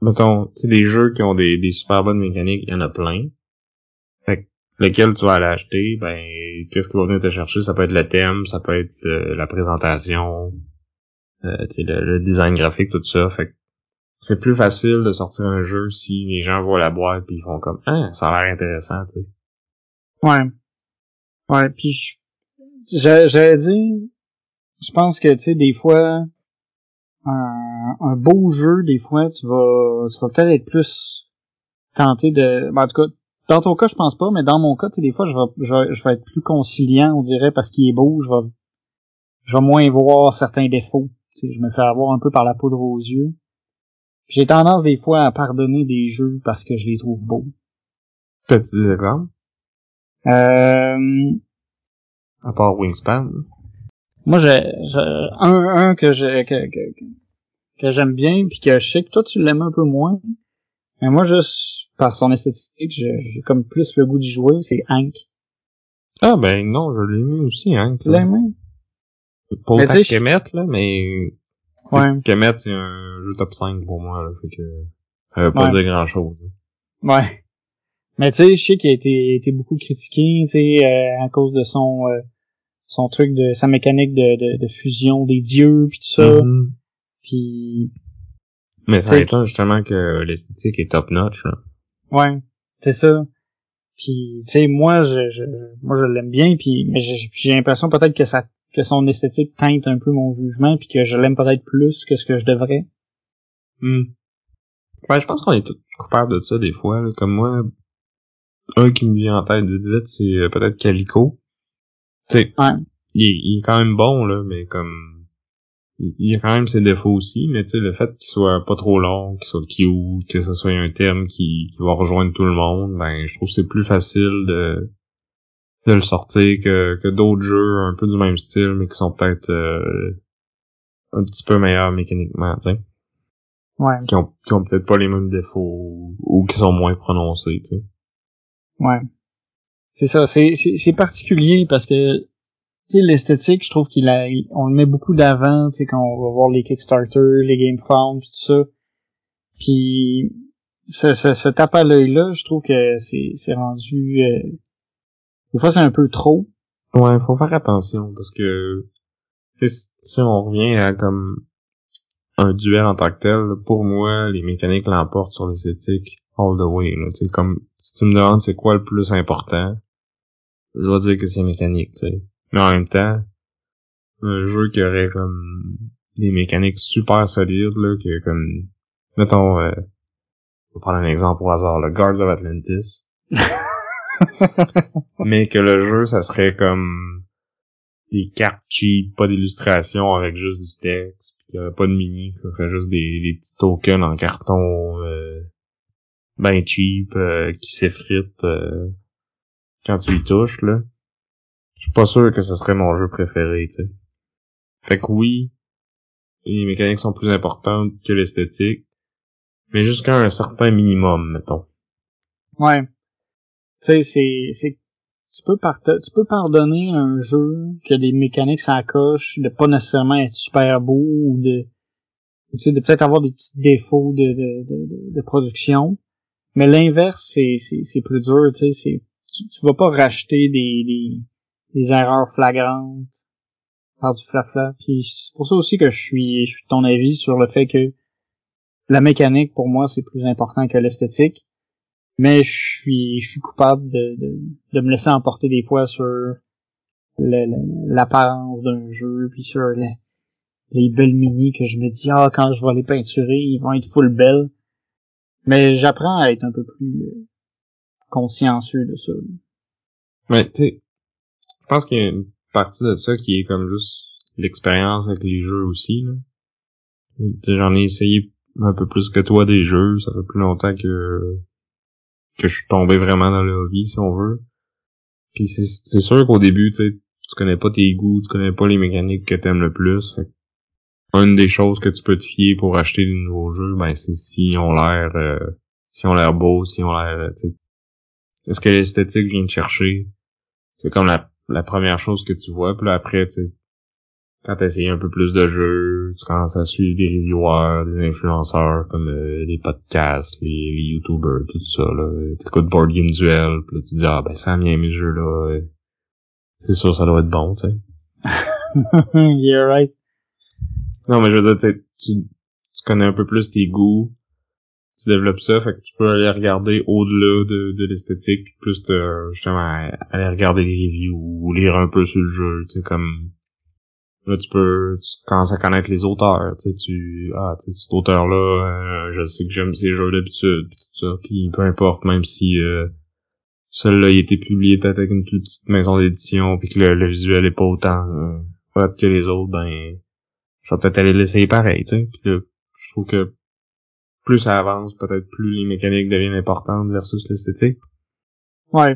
mettons, tu sais, des jeux qui ont des, des super bonnes mécaniques, il y en a plein. Fait que lequel tu vas aller acheter, ben, qu'est-ce qui va venir te chercher? Ça peut être le thème, ça peut être euh, la présentation, euh, le, le design graphique, tout ça. Fait c'est plus facile de sortir un jeu si les gens voient la boîte puis ils font comme ah ça a l'air intéressant tu sais Ouais. Ouais, puis j'allais dire, je pense que, tu sais, des fois, un, un beau jeu, des fois, tu vas, tu vas peut-être être plus tenté de, ben, en tout cas, dans ton cas, je pense pas, mais dans mon cas, tu sais, des fois, je vais, je vais, je vais être plus conciliant, on dirait, parce qu'il est beau, je vais, je vais moins voir certains défauts. Tu sais, je me fais avoir un peu par la poudre aux yeux. J'ai tendance, des fois, à pardonner des jeux parce que je les trouve beaux. t'as-tu des exemples? Euh, à part Wingspan Moi, j'ai, j'ai un, un que j'ai, que, que, que, j'aime bien, puis que je sais que toi, tu l'aimes un peu moins. Mais moi, juste par son esthétique, j'ai, j'ai comme plus le goût d'y jouer, c'est Hank. ah ben non je l'ai mis aussi hein Tu l'as aimé? pas autant que Kemet là mais Ouais. Kemet c'est un jeu top 5 pour moi là fait que ça veut pas Ouais. dire grand chose Ouais. Mais tu sais, je sais qu'il a été, été beaucoup critiqué, tu sais, euh, à cause de son, euh, son truc de, sa mécanique de, de, de fusion des dieux, puis tout ça. Puis, mais ça étonne justement que l'esthétique est top notch là. Ouais, c'est ça. Puis, tu sais, moi, je, je, moi, je l'aime bien, puis, mais j'ai l'impression peut-être que ça, que son esthétique teinte un peu mon jugement, puis que je l'aime peut-être plus que ce que je devrais. Hmm. Ben, je pense qu'on est tous coupables de ça des fois. là. Comme moi, un qui me vient en tête de vite, c'est euh, peut-être Calico. Tu sais, Ouais. il, est- il est quand même bon, là, mais comme... Il il a quand même ses défauts aussi, mais tu sais, le fait qu'il soit pas trop long, qu'il soit cute, que ce soit un thème qui, qui va rejoindre tout le monde, ben, je trouve que c'est plus facile de, de le sortir que, que d'autres jeux un peu du même style, mais qui sont peut-être euh, un petit peu meilleurs mécaniquement, tu sais Ouais. qui ont, qui ont peut-être pas les mêmes défauts ou qui sont moins prononcés, tu sais. Ouais. C'est ça, c'est, c'est, c'est particulier parce que, sais, l'esthétique, je trouve qu'il a, on le met beaucoup d'avant, tu sais, quand on va voir les Kickstarter, les Game Farms, tout ça. Puis, ce, ce, ce tape à l'œil-là, je trouve que c'est, c'est rendu, euh, des fois c'est un peu trop. Ouais, faut faire attention parce que si on revient à comme un duel en tant que tel, pour moi, les mécaniques l'emportent sur l'esthétique all the way. Tu sais, comme si tu me demandes c'est quoi le plus important, je dois dire que c'est mécanique, tu. Mais en même temps, un jeu qui aurait comme des mécaniques super solides, là, que comme mettons euh, on va prendre un exemple au hasard, le Guards of Atlantis. (laughs) mais que le jeu, ça serait comme des cartes cheap, pas d'illustration avec juste du texte, pis qu'il aurait pas de mini, que ce serait juste des, des petits tokens en carton euh, ben cheap euh, qui s'effritent euh, quand tu y touches là. Je suis pas sûr que ce serait mon jeu préféré, tu sais. Fait que oui, les mécaniques sont plus importantes que l'esthétique, mais jusqu'à un certain minimum, mettons. Ouais. Tu sais, c'est, c'est, tu peux tu peux pardonner un jeu que des mécaniques ça coche, de pas nécessairement être super beau ou de, tu sais, de peut-être avoir des petits défauts de, de, de, production. Mais l'inverse, c'est, c'est, c'est plus dur, tu sais, c'est, tu, tu vas pas racheter des, des, des erreurs flagrantes par du flafla. Puis c'est pour ça aussi que je suis, je suis de ton avis sur le fait que la mécanique, pour moi, c'est plus important que l'esthétique. Mais je suis, je suis coupable de, de, de me laisser emporter des fois sur l'apparence d'un jeu, puis sur le- les belles mini que je me dis, ah, quand je vais les peinturer, ils vont être full belles. Mais j'apprends à être un peu plus consciencieux de ça. Mais tu pense qu'il y a une partie de ça qui est comme juste l'expérience avec les jeux aussi. J'en ai essayé un peu plus que toi des jeux, ça fait plus longtemps que que je suis tombé vraiment dans le hobby, si on veut. Puis c'est sûr qu'au début, tu tu connais pas tes goûts, tu connais pas les mécaniques que t'aimes le plus. Fait une des choses que tu peux te fier pour acheter des nouveaux jeux, ben c'est si on l'air euh, si on l'air beau, si on l'air est-ce que l'esthétique vient te chercher? C'est comme la, la première chose que tu vois, puis là après, tu sais, quand t'essayes un peu plus de jeux, tu commences à suivre des reviewers, des influenceurs comme euh, les podcasts, les, les youtubers, tout ça, là. T'écoutes Board Game Duel, puis là tu te dis, ah ben ça a bien aimé ce jeu-là, euh, c'est sûr ça doit être bon, tu sais. (laughs) yeah, right. Non, mais je veux dire, tu tu connais un peu plus tes goûts, tu développes ça, fait que tu peux aller regarder au-delà de, de l'esthétique, puis plus de, justement, aller regarder les reviews ou lire un peu sur le jeu, tu sais, comme, là, tu peux, tu commences à connaître les auteurs, tu sais, tu, ah, tu sais, cet auteur-là, euh, je sais que j'aime ses jeux d'habitude, pis tout ça, puis peu importe, même si, euh, celui-là, il été publié peut-être avec une plus petite maison d'édition, puis que le, le visuel est pas autant, euh, que les autres, ben, je vais peut-être aller l'essayer pareil, tu sais. Puis là, je trouve que plus ça avance, peut-être plus les mécaniques deviennent importantes versus l'esthétique. Ouais.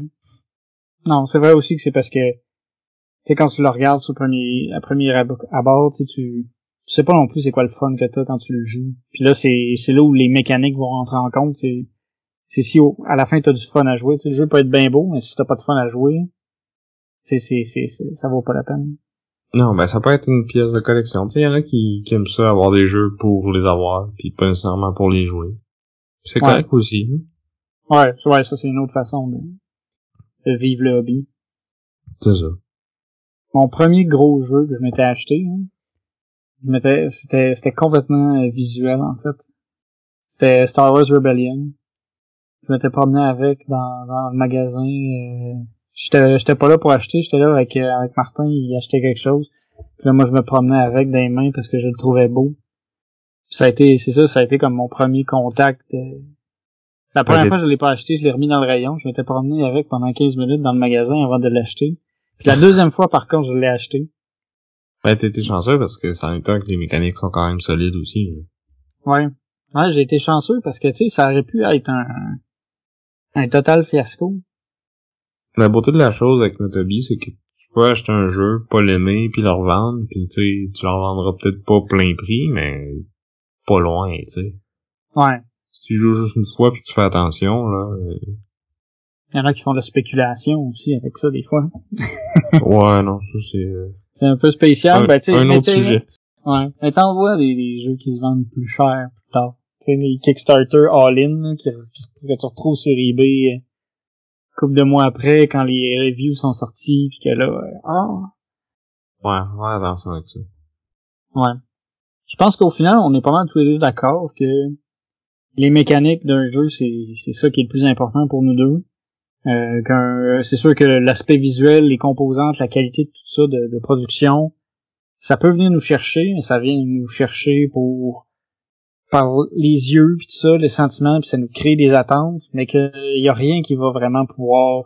Non, c'est vrai aussi que c'est parce que, tu sais, quand tu le regardes sur premier, à premier ab- abord, tu tu, sais pas non plus c'est quoi le fun que t'as quand tu le joues. Puis là, c'est, c'est là où les mécaniques vont rentrer en compte. C'est, c'est si au- à la fin t'as du fun à jouer. Tu le jeu peut être bien beau, mais si t'as pas de fun à jouer, c'est, c'est, c'est- ça vaut pas la peine. Non, ben ça peut être une pièce de collection. Tu sais, il y en a qui, qui aiment ça avoir des jeux pour les avoir, puis pas nécessairement pour les jouer. C'est Ouais. correct aussi. hein? Ouais, ouais, ça c'est une autre façon de, de vivre le hobby. C'est ça. Mon premier gros jeu que je m'étais acheté, hein, je m'étais, c'était, c'était complètement euh, visuel en fait. C'était Star Wars Rebellion. Je m'étais promené avec dans, dans le magasin. euh, j'étais, j'étais pas là pour acheter, j'étais là avec, euh, avec Martin, il achetait quelque chose. Puis là, moi, je me promenais avec dans les mains parce que je le trouvais beau. ça a été, c'est ça, ça a été comme mon premier contact. euh. La première Ouais, fois, je l'ai pas acheté, je l'ai remis dans le rayon. Je m'étais promené avec pendant 15 minutes dans le magasin avant de l'acheter. Puis la deuxième fois, par contre, je l'ai acheté. Ben, t'as été chanceux parce que ça en est un que les mécaniques sont quand même solides aussi. Ouais. Ouais, j'ai été chanceux parce que, tu sais, ça aurait pu être un, un total fiasco. La beauté de la chose avec Notobi, c'est que tu peux acheter un jeu, pas l'aimer, puis le revendre, puis tu sais, tu le revendras peut-être pas plein prix, mais pas loin, tu sais. Ouais. Si tu joues juste une fois puis tu fais attention, là, euh, Il y en a qui font de la spéculation aussi avec ça, des fois. (laughs) (laughs) ouais, non, ça c'est euh, C'est un peu spécial. un, ben, tu sais, un autre sujet. Ouais. Mais t'envoies des, des jeux qui se vendent plus cher plus tard. Tu sais, les Kickstarter all-in, qui- que tu retrouves sur eBay, euh, couple de mois après, quand les reviews sont sortis, puis que là, ah, Ouais, ouais, attention avec ça. ouais. Je pense qu'au final, on est pas mal tous les deux d'accord que les mécaniques d'un jeu, c'est, c'est ça qui est le plus important pour nous deux. Euh, c'est sûr que l'aspect visuel, les composantes, la qualité de tout ça de, de production, ça peut venir nous chercher, mais ça vient nous chercher pour par les yeux puis tout ça, les sentiments, puis ça nous crée des attentes, mais qu'il y a rien qui va vraiment pouvoir.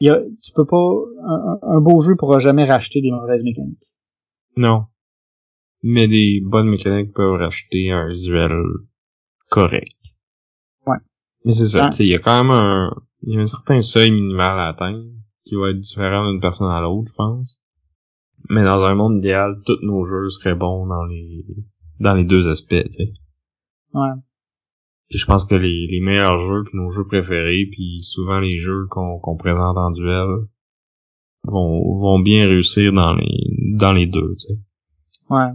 Y a, tu peux pas un, un beau jeu pourra jamais racheter des mauvaises mécaniques. Non. Mais des bonnes mécaniques peuvent racheter un visuel correct. Ouais. Mais c'est ça, il y a quand même un, y a un certain seuil minimal à atteindre qui va être différent d'une personne à l'autre, je pense. Mais dans un monde idéal, tous nos jeux seraient bons dans les, dans les deux aspects, tu sais. Ouais. Puis je pense que les, les meilleurs jeux, puis nos jeux préférés, puis souvent les jeux qu'on qu'on présente en duel vont, vont bien réussir dans les, dans les deux, tu sais. Ouais.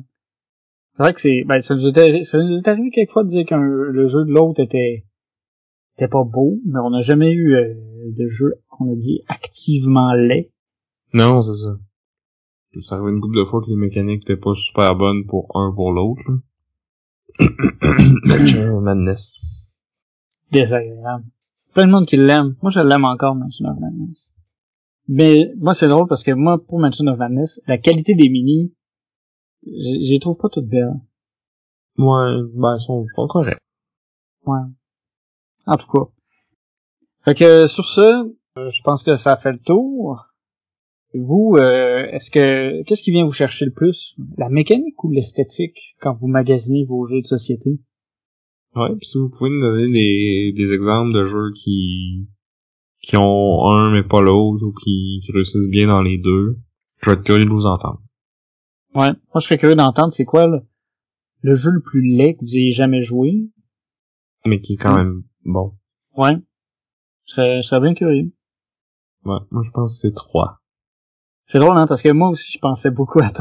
C'est vrai que c'est, ben, ça nous est arrivé, ça nous est arrivé quelquefois de dire que le jeu de l'autre était, était pas beau, mais on n'a jamais eu euh, de jeu qu'on a dit activement laid. Non, c'est ça. C'est arrivé une couple de fois que les mécaniques étaient pas super bonnes pour un pour l'autre. (coughs) Madness. Désagréable. Plein de monde qui l'aime. Moi, je l'aime encore, Mansion of Madness. Mais, moi, c'est drôle parce que moi, pour Mansion of Madness, la qualité des mini, je les trouve pas toutes belles. Ouais, ben, ils sont pas corrects. Ouais. En tout cas. Fait que sur ce, euh, je pense que ça fait le tour. Vous, euh, est-ce que qu'est-ce qui vient vous chercher le plus? La mécanique ou l'esthétique quand vous magasinez vos jeux de société? Ouais, pis si vous pouvez nous donner des, des exemples de jeux qui, qui ont un mais pas l'autre, ou qui, qui réussissent bien dans les deux, je vais être curieux de vous entendre. Ouais. Moi, je serais curieux d'entendre c'est quoi le, le jeu le plus laid que vous ayez jamais joué. Mais qui est quand même bon. Ouais. Je serais, je serais bien curieux. Ouais, moi je pense que c'est trois. C'est drôle, hein, parce que moi aussi, je pensais beaucoup à. (laughs)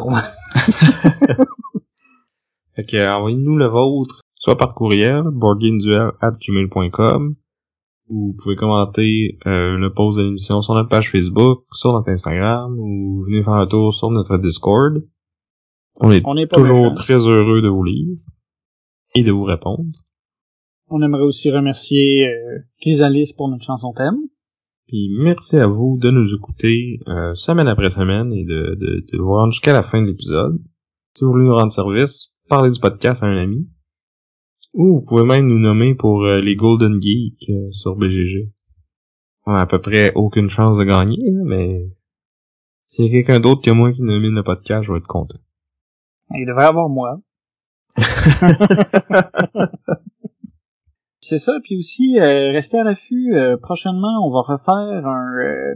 Fait que, euh, envoyez-nous le vôtre, soit par courriel, boardgameduel.gmail.com, ou vous pouvez commenter euh, le post de l'émission sur notre page Facebook, sur notre Instagram, ou venez faire un tour sur notre Discord. On est On toujours très heureux de vous lire et de vous répondre. On aimerait aussi remercier euh, Chrysalis pour notre chanson thème. Puis merci à vous de nous écouter euh, semaine après semaine et de, de, de vous rendre jusqu'à la fin de l'épisode. Si vous voulez nous rendre service, parlez du podcast à un ami. Ou vous pouvez même nous nommer pour euh, les Golden Geeks euh, sur BGG. On a à peu près aucune chance de gagner, mais s'il y a quelqu'un d'autre que moi qui nomine le podcast, je vais être content. Il devrait avoir moi. (laughs) C'est ça, puis aussi, euh, restez à l'affût. euh, prochainement, on va refaire un, euh,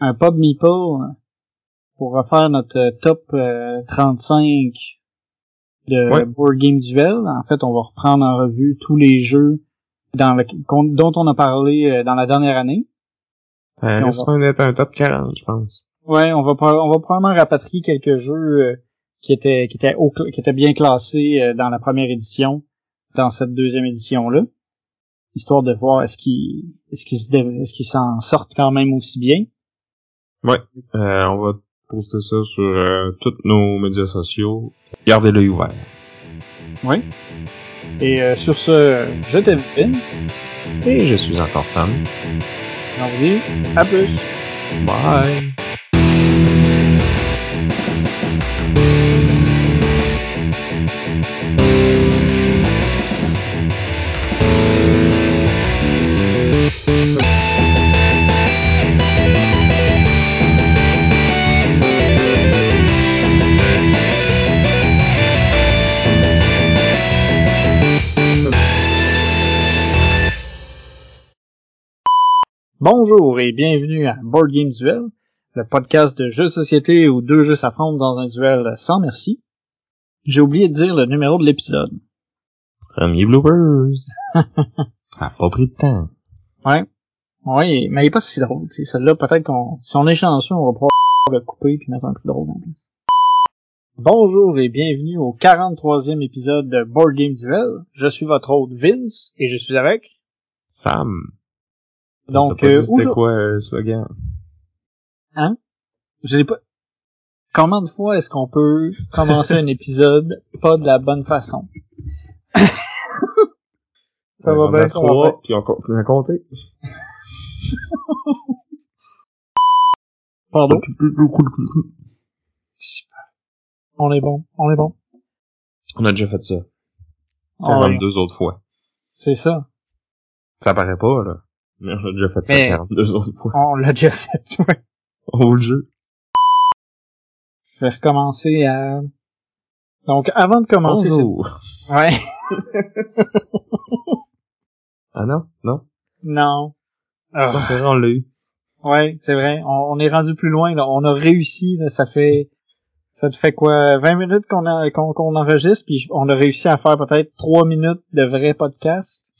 un pub meeple pour refaire notre top euh, 35 de Ouais. Board Game Duel. En fait, on va reprendre en revue tous les jeux dans le- qu'on- dont on a parlé dans la dernière année. Ça risque d'être un top 40, je pense. Ouais, on va on va probablement rapatrier quelques jeux qui étaient qui étaient au- qui étaient bien classés dans la première édition dans cette deuxième édition là, histoire de voir est-ce qu'ils est-ce qu'ils s'en sortent quand même aussi bien. Ouais, euh, on va poster ça sur euh, tous nos médias sociaux. Gardez l'œil ouvert. Oui. Et euh, sur ce, je t'aime Vince. Et je suis encore Sam. On vous dit à plus. Bye! Bonjour et bienvenue à Board Game Duel, le podcast de jeux de société où deux jeux s'affrontent dans un duel sans merci. J'ai oublié de dire le numéro de l'épisode. Premier bloopers. (laughs) Ça a pas pris de temps. Ouais. Ouais, mais il est pas si drôle, tu sais. Celle-là, peut-être qu'on, si on est chanceux, on va pouvoir le couper puis mettre un plus drôle en plus. Bonjour et bienvenue au 43e épisode de Board Game Duel. Je suis votre hôte Vince et je suis avec... Sam. Donc, euh, c'était quoi euh, slogan? Hein? Je l'ai pas... Combien de fois est-ce qu'on peut commencer un épisode pas de la bonne façon? (laughs) Ça va bien, ça va bien. puis on continue à compter. (laughs) Pardon? On est bon, on est bon. On a déjà fait ça. Ah ouais, 42 autres fois. c'est ça. Ça paraît pas, là. Mais on a déjà fait ça 42 autres fois. On l'a déjà fait, (laughs) ouais. Au jeu. Je vais recommencer à... Donc, avant de commencer... Bonjour. Ouais. (laughs) Ah non? Non? Non. Ah. Non, c'est vrai, on l'a eu. Ouais, c'est vrai. On, on est rendu plus loin, là. On a réussi, là. Ça fait, ça te fait quoi, 20 minutes qu'on a, qu'on, enregistre, puis on a réussi à faire peut-être 3 minutes de vrai podcast.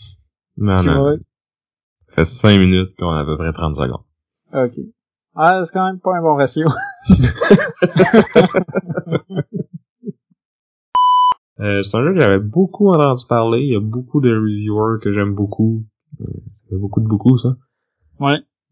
Non, Tu non. vois? Fait 5 minutes, puis on a à peu près 30 secondes. Ok. Ah, c'est quand même pas un bon ratio. (laughs) Euh, c'est un jeu que j'avais beaucoup entendu parler. Il y a beaucoup de reviewers que j'aime beaucoup. Euh, ça fait beaucoup de beaucoup, ça. Ouais.